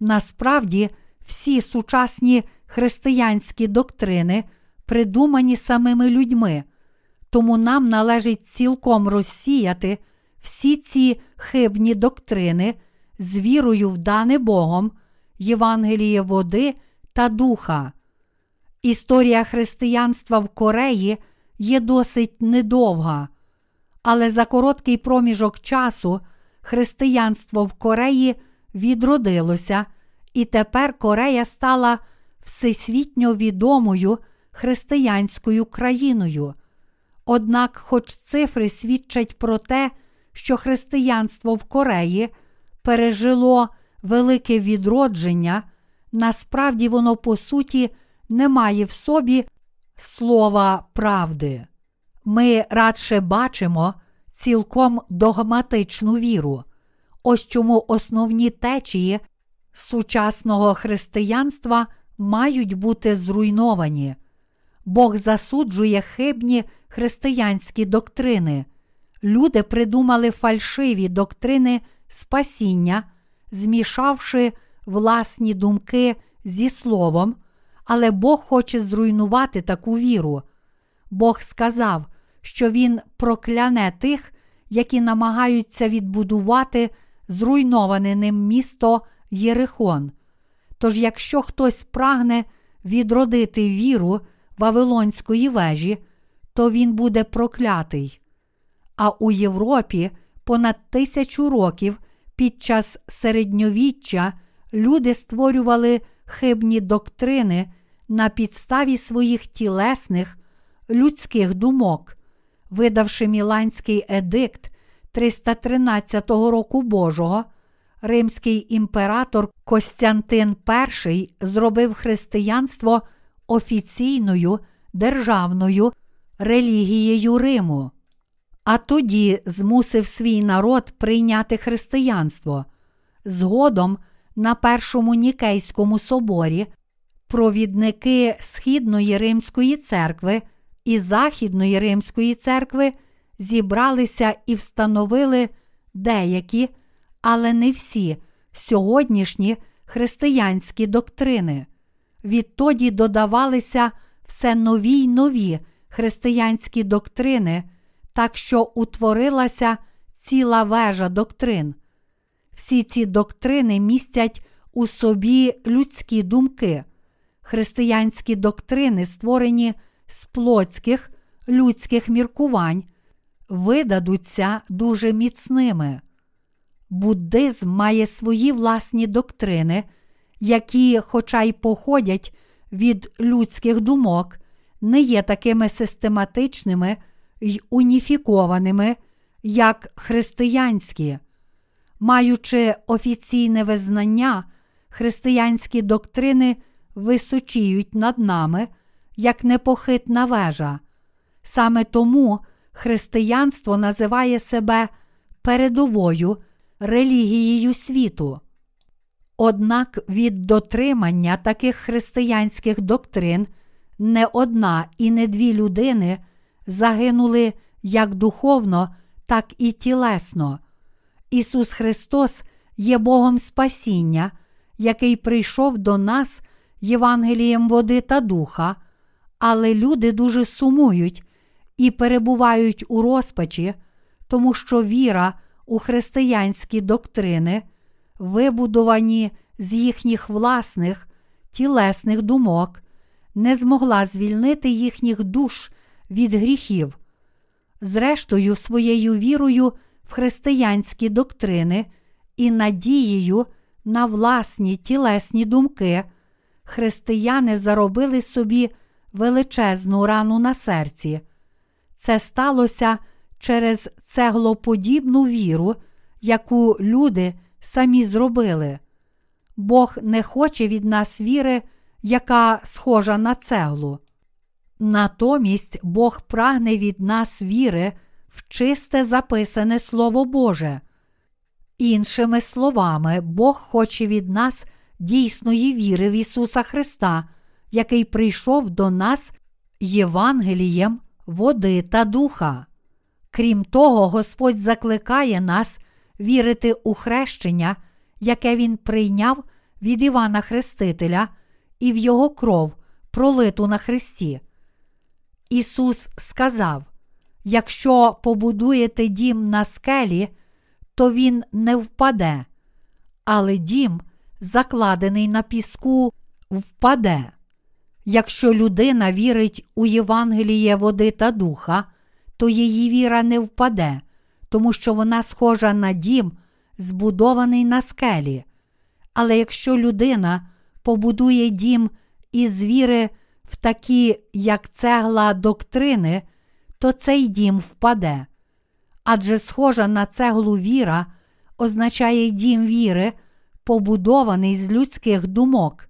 [SPEAKER 1] Насправді, всі сучасні християнські доктрини придумані самими людьми, тому нам належить цілком розсіяти всі ці хибні доктрини з вірою в дане Богом, Євангеліє води та духа. Історія християнства в Кореї є досить недовга, але за короткий проміжок часу християнство в Кореї відродилося, і тепер Корея стала всесвітньо відомою християнською країною. Однак, хоч цифри свідчать про те, що християнство в Кореї пережило велике відродження, насправді воно по суті не має в собі слова правди. Ми радше бачимо цілком догматичну віру. Ось чому основні течії сучасного християнства мають бути зруйновані. Бог засуджує хибні християнські доктрини. Люди придумали фальшиві доктрини спасіння, змішавши власні думки зі словом, але Бог хоче зруйнувати таку віру. Бог сказав, що Він прокляне тих, які намагаються відбудувати зруйноване ним місто Єрихон. Тож, якщо хтось прагне відродити віру Вавилонської вежі, то він буде проклятий. А у Європі понад тисячу років під час середньовіччя люди створювали хибні доктрини на підставі своїх тілесних людських думок, видавши Міланський едикт 313 року Божого, римський імператор Костянтин І зробив християнство офіційною державною релігією Риму, а тоді змусив свій народ прийняти християнство. Згодом на Першому Нікейському соборі провідники Східної Римської церкви і Західної Римської церкви зібралися і встановили деякі, але не всі сьогоднішні християнські доктрини. Відтоді додавалися все нові й нові християнські доктрини, так що утворилася ціла вежа доктрин. Всі ці доктрини містять у собі людські думки. Християнські доктрини, створені з плотських людських міркувань, видадуться дуже міцними. Буддизм має свої власні доктрини, які, хоча й походять від людських думок, не є такими систематичними й уніфікованими, як християнські. Маючи офіційне визнання, християнські доктрини височіють над нами, як непохитна вежа. Саме тому християнство називає себе передовою релігією світу. Однак від дотримання таких християнських доктрин не одна і не дві людини загинули як духовно, так і тілесно. Ісус Христос є Богом Спасіння, який прийшов до нас Євангелієм води та духа, але люди дуже сумують і перебувають у розпачі, тому що віра у християнські доктрини, вибудовані з їхніх власних тілесних думок, не змогла звільнити їхніх душ від гріхів. Зрештою, своєю вірою в християнські доктрини і надією на власні тілесні думки, християни заробили собі величезну рану на серці. Це сталося через цеглоподібну віру, яку люди самі зробили. Бог не хоче від нас віри, яка схожа на цеглу. Натомість Бог прагне від нас віри в чисте записане Слово Боже. Іншими словами, Бог хоче від нас дійсної віри в Ісуса Христа, який прийшов до нас Євангелієм, води та духа. Крім того, Господь закликає нас вірити у хрещення, яке Він прийняв від Івана Хрестителя і в Його кров, пролиту на Христі. Ісус сказав: Якщо побудуєте дім на скелі, то він не впаде, але дім, закладений на піску, впаде. Якщо людина вірить у Євангеліє води та духа, то її віра не впаде, тому що вона схожа на дім, збудований на скелі. Але якщо людина побудує дім із віри в такі, як цегла доктрини, то цей дім впаде. Адже схожа на цеглу віра означає дім віри, побудований з людських думок.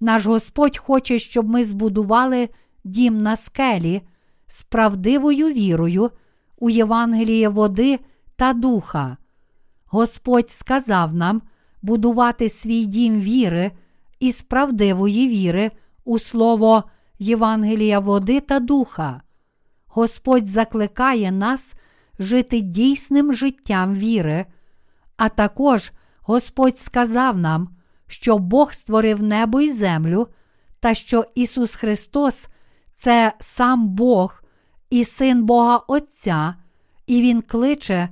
[SPEAKER 1] Наш Господь хоче, щоб ми збудували дім на скелі з правдивою вірою у Євангеліє води та духа. Господь сказав нам будувати свій дім віри із правдивої віри у слово Євангелія води та духа. Господь закликає нас жити дійсним життям віри, а також Господь сказав нам, що Бог створив небо і землю, та що Ісус Христос це сам Бог і Син Бога Отця, і Він кличе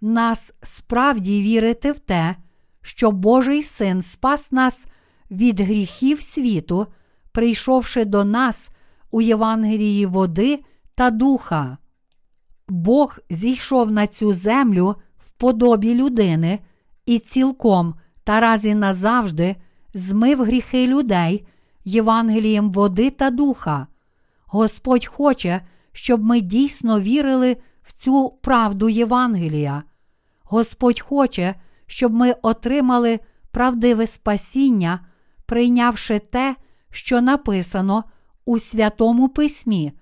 [SPEAKER 1] нас справді вірити в те, що Божий син спас нас від гріхів світу, прийшовши до нас у Євангелії води та духа. Бог зійшов на цю землю в подобі людини і цілком та раз і назавжди змив гріхи людей Євангелієм води та духа. Господь хоче, щоб ми дійсно вірили в цю правду Євангелія. Господь хоче, щоб ми отримали правдиве спасіння, прийнявши те, що написано у Святому Письмі,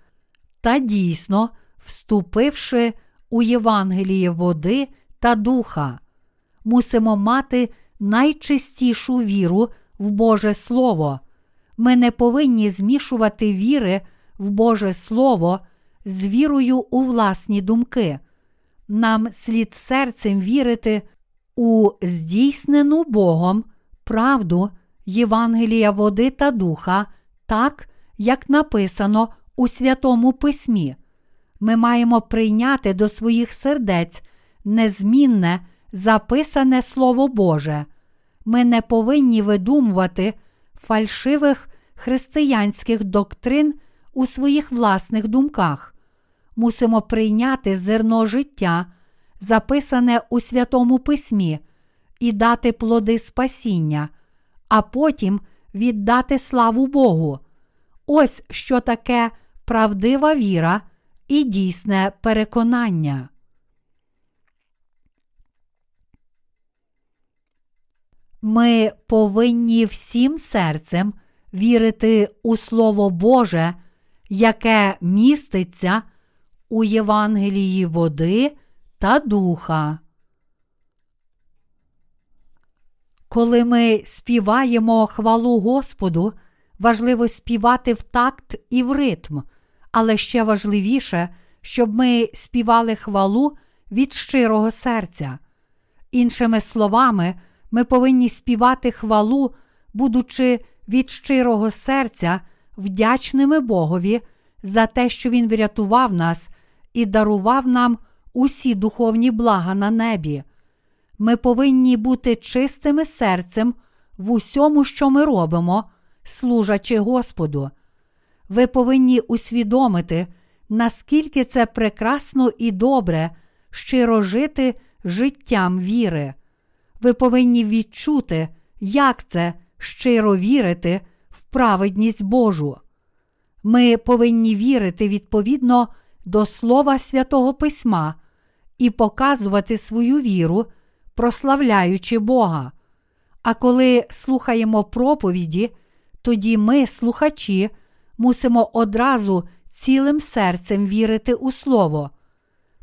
[SPEAKER 1] та дійсно вступивши у Євангеліє води та духа. Мусимо мати найчистішу віру в Боже Слово. Ми не повинні змішувати віри в Боже Слово з вірою у власні думки. Нам слід серцем вірити у здійснену Богом правду Євангелія води та духа, так, як написано у Святому Письмі. Ми маємо прийняти до своїх сердець незмінне записане Слово Боже. Ми не повинні видумувати фальшивих християнських доктрин у своїх власних думках. Мусимо прийняти зерно життя, записане у Святому Письмі, і дати плоди спасіння, а потім віддати славу Богу. Ось що таке правдива віра і дійсне переконання. Ми повинні всім серцем вірити у Слово Боже, яке міститься у Євангелії води та духа. Коли ми співаємо хвалу Господу, важливо співати в такт і в ритм, але ще важливіше, щоб ми співали хвалу від щирого серця. Іншими словами, ми повинні співати хвалу, будучи від щирого серця вдячними Богові за те, що Він врятував нас і дарував нам усі духовні блага на небі. Ми повинні бути чистими серцем в усьому, що ми робимо, служачи Господу. Ви повинні усвідомити, наскільки це прекрасно і добре щиро жити життям віри. Ви повинні відчути, як це щиро вірити в праведність Божу. Ми повинні вірити відповідно до Слова Святого Письма і показувати свою віру, прославляючи Бога. А коли слухаємо проповіді, тоді ми, слухачі, мусимо одразу цілим серцем вірити у Слово.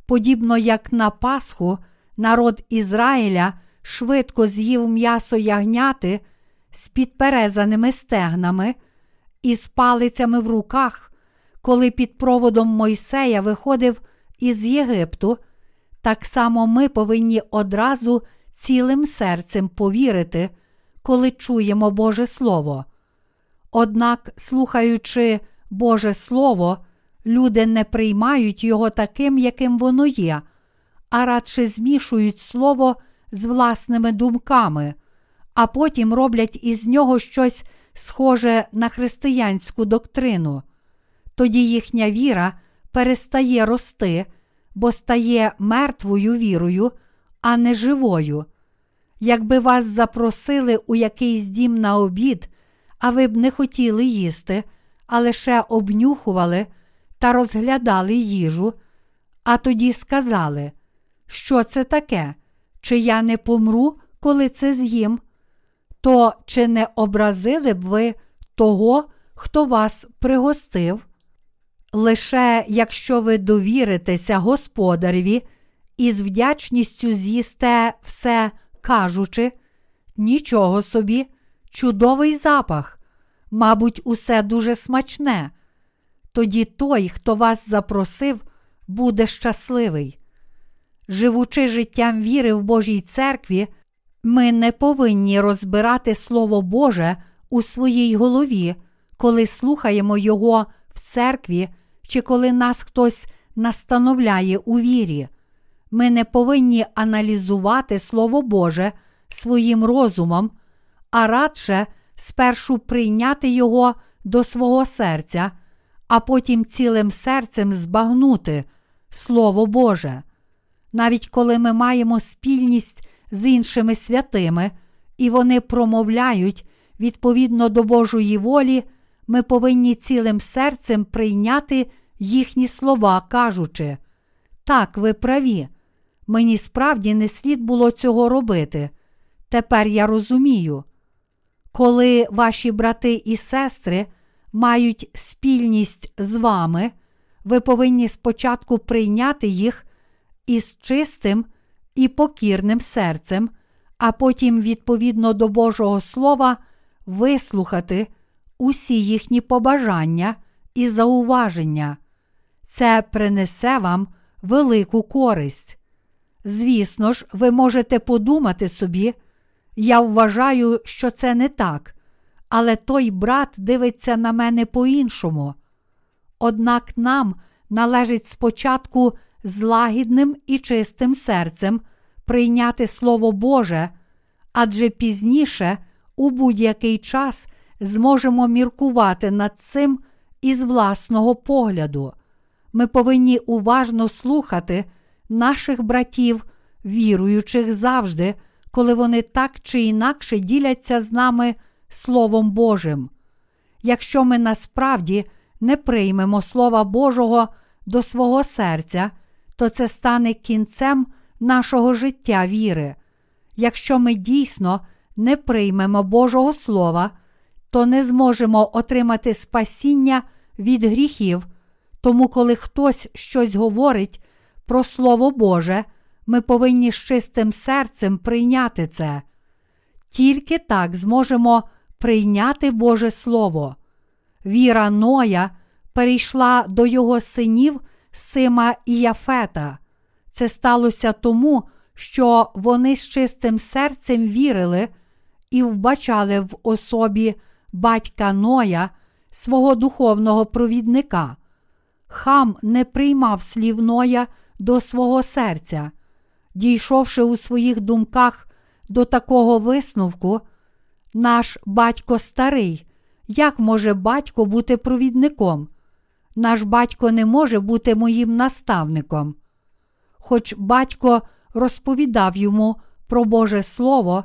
[SPEAKER 1] Подібно як на Пасху, народ Ізраїля швидко з'їв м'ясо ягняти з підперезаними стегнами і з палицями в руках, коли під проводом Мойсея виходив із Єгипту, так само ми повинні одразу цілим серцем повірити, коли чуємо Боже Слово. Однак, слухаючи Боже Слово, люди не приймають його таким, яким воно є, а радше змішують Слово з власними думками, а потім роблять із нього щось схоже на християнську доктрину. Тоді їхня віра перестає рости, бо стає мертвою вірою, а не живою. Якби вас запросили у якийсь дім на обід, а ви б не хотіли їсти, а лише обнюхували та розглядали їжу, а тоді сказали, що це таке, чи я не помру, коли це з'їм, то чи не образили б ви того, хто вас пригостив? Лише якщо ви довіритеся господареві і з вдячністю з'їсте все, кажучи, нічого собі, чудовий запах, мабуть, усе дуже смачне. Тоді той, хто вас запросив, буде щасливий. Живучи життям віри в Божій церкві, ми не повинні розбирати Слово Боже у своїй голові, коли слухаємо Його в церкві, чи коли нас хтось настановляє у вірі. Ми не повинні аналізувати Слово Боже своїм розумом, а радше спершу прийняти його до свого серця, а потім цілим серцем збагнути Слово Боже. Навіть коли ми маємо спільність з іншими святими, і вони промовляють відповідно до Божої волі, ми повинні цілим серцем прийняти їхні слова, кажучи, так, ви праві, мені справді не слід було цього робити. Тепер я розумію. Коли ваші брати і сестри мають спільність з вами, ви повинні спочатку прийняти їх із чистим і покірним серцем, а потім, відповідно до Божого Слова, вислухати усі їхні побажання і зауваження. Це принесе вам велику користь. Звісно ж, ви можете подумати собі, я вважаю, що це не так, але той брат дивиться на мене по-іншому. Однак нам належить спочатку з лагідним і чистим серцем прийняти Слово Боже, адже пізніше, у будь-який час, зможемо міркувати над цим із власного погляду. Ми повинні уважно слухати наших братів, віруючих завжди, коли вони так чи інакше діляться з нами Словом Божим. Якщо ми насправді не приймемо Слова Божого до свого серця, то це стане кінцем нашого життя віри. Якщо ми дійсно не приймемо Божого Слова, то не зможемо отримати спасіння від гріхів. Тому, коли хтось щось говорить про Слово Боже, ми повинні з чистим серцем прийняти це. Тільки так зможемо прийняти Боже Слово. Віра Ноя перейшла до його синів Сима і Яфета. Це сталося тому, що вони з чистим серцем вірили і вбачали в особі батька Ноя свого духовного провідника. Хам не приймав слів Ноя до свого серця. Дійшовши у своїх думках до такого висновку, наш батько старий, як може батько бути провідником? Наш батько не може бути моїм наставником. Хоч батько розповідав йому про Боже Слово,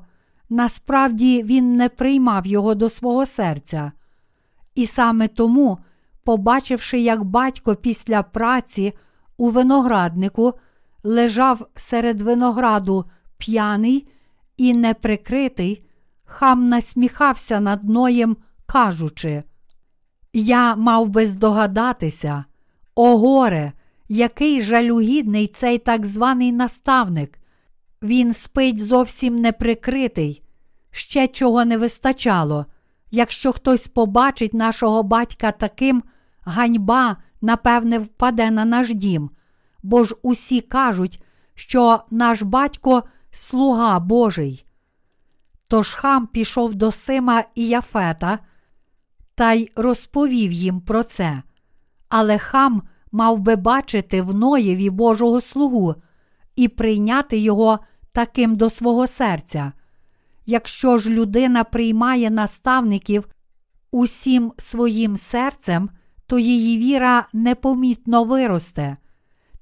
[SPEAKER 1] насправді він не приймав його до свого серця. І саме тому, побачивши, як батько після праці у винограднику лежав серед винограду п'яний і неприкритий, хам насміхався над Ноєм, кажучи: Я мав би здогадатися, о горе, який жалюгідний цей так званий наставник. Він спить зовсім неприкритий, ще чого не вистачало. Якщо хтось побачить нашого батька таким, ганьба, напевне, впаде на наш дім, бо ж усі кажуть, що наш батько слуга Божий. Тож хам пішов до Сима і Яфета та й розповів їм про це. Але хам мав би бачити в Ноєві Божого слугу і прийняти його таким до свого серця. Якщо ж людина приймає наставників усім своїм серцем, то її віра непомітно виросте.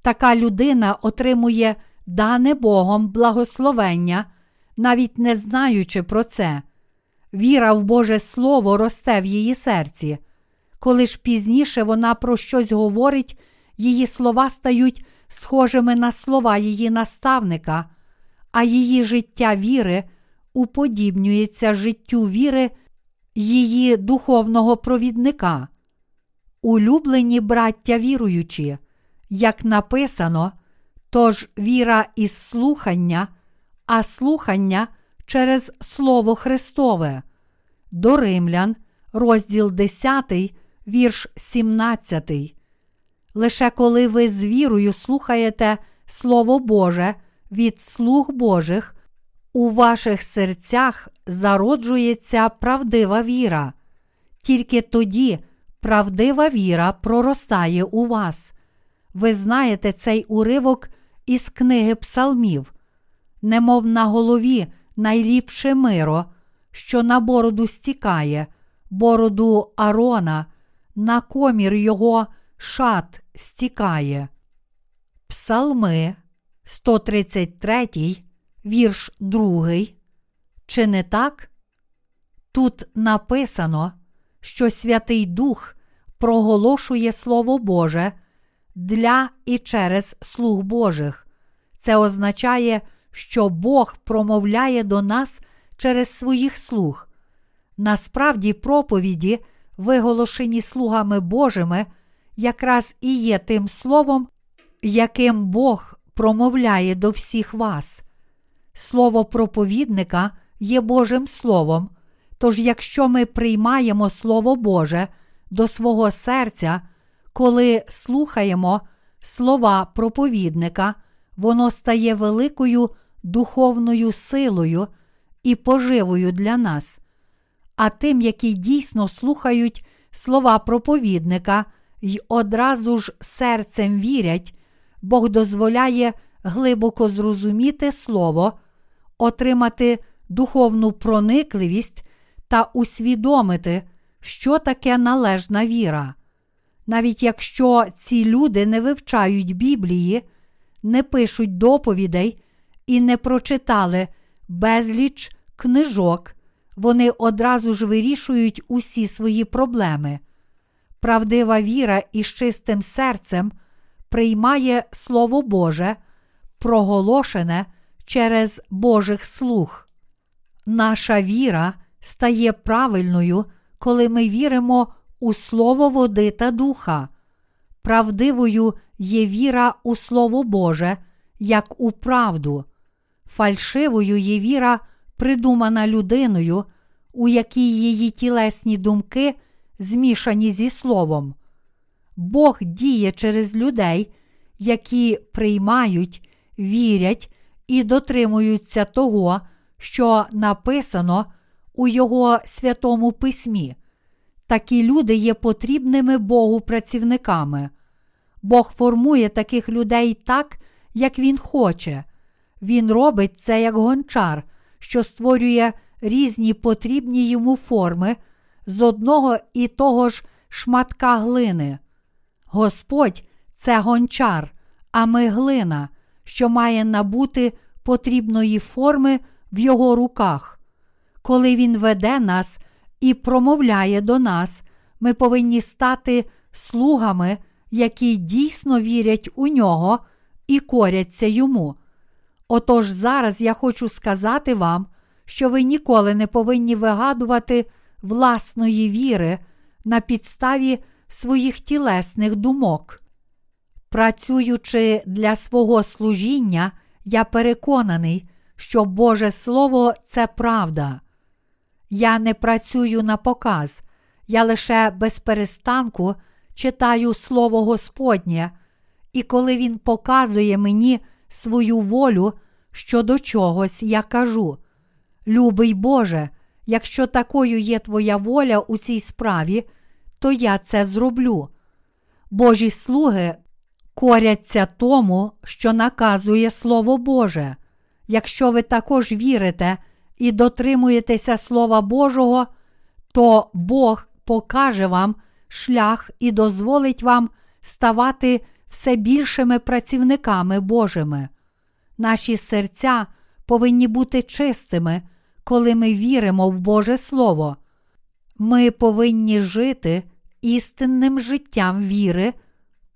[SPEAKER 1] Така людина отримує дане Богом благословення, навіть не знаючи про це. Віра в Боже Слово росте в її серці. Коли ж пізніше вона про щось говорить, її слова стають схожими на слова її наставника, а її життя віри уподібнюється життю віри її духовного провідника. Улюблені браття віруючі, як написано, тож віра із слухання, а слухання через Слово Христове. До Римлян, розділ 10, вірш 17. Лише коли ви з вірою слухаєте Слово Боже від слуг Божих, у ваших серцях зароджується правдива віра. Тільки тоді правдива віра проростає у вас. Ви знаєте цей уривок із книги Псалмів, немов на голові найліпше миро, що на бороду стікає, бороду Арона, на комір його шат стікає. Псалми 133, вірш 2. Чи не так? Тут написано, що Святий Дух проголошує Слово Боже для і через слуг Божих. Це означає, що Бог промовляє до нас через своїх слуг. Насправді, проповіді, виголошені слугами Божими, якраз і є тим словом, яким Бог промовляє до всіх вас. Слово проповідника є Божим Словом. Тож, якщо ми приймаємо Слово Боже до свого серця, коли слухаємо слова проповідника, воно стає великою духовною силою і поживою для нас. А тим, які дійсно слухають слова проповідника й одразу ж серцем вірять, Бог дозволяє глибоко зрозуміти Слово, отримати духовну проникливість та усвідомити, що таке належна віра. Навіть якщо ці люди не вивчають Біблії, не пишуть доповідей і не прочитали безліч книжок, вони одразу ж вирішують усі свої проблеми. Правдива віра із чистим серцем приймає Слово Боже, проголошене через Божих слуг. Наша віра стає правильною, коли ми віримо у Слово води та духа. Правдивою є віра у Слово Боже, як у правду, фальшивою є віра, придумана людиною, у якій її тілесні думки змішані зі Словом. Бог діє через людей, які приймають, вірять і дотримуються того, що написано у Його святому письмі. Такі люди є потрібними Богу працівниками. Бог формує таких людей так, як Він хоче. Він робить це як гончар, що створює різні потрібні йому форми з одного і того ж шматка глини. Господь це гончар, а ми глина, що має набути потрібної форми в його руках. Коли Він веде нас і промовляє до нас, ми повинні стати слугами, які дійсно вірять у нього і коряться йому. Отож зараз я хочу сказати вам, що ви ніколи не повинні вигадувати власної віри на підставі своїх тілесних думок. Працюючи для свого служіння, я переконаний, що Боже Слово це правда. Я не працюю на показ, я лише без перестанку читаю Слово Господнє, і коли Він показує мені свою волю щодо чогось, я кажу: Любий Боже, якщо такою є Твоя воля у цій справі, то я це зроблю. Божі слуги коряться тому, що наказує Слово Боже. Якщо ви також вірите і дотримуєтеся Слова Божого, то Бог покаже вам шлях і дозволить вам ставати все більшими працівниками Божими. Наші серця повинні бути чистими, коли ми віримо в Боже Слово. Ми повинні жити істинним життям віри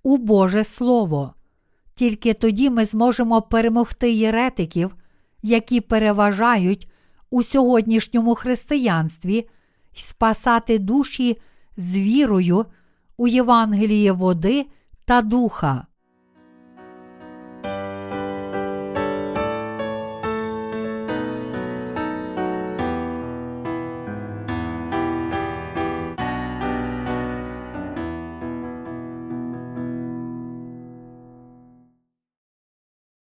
[SPEAKER 1] у Боже Слово. Тільки тоді ми зможемо перемогти єретиків, які переважають у сьогоднішньому християнстві й спасати душі з вірою у Євангеліє води та духа.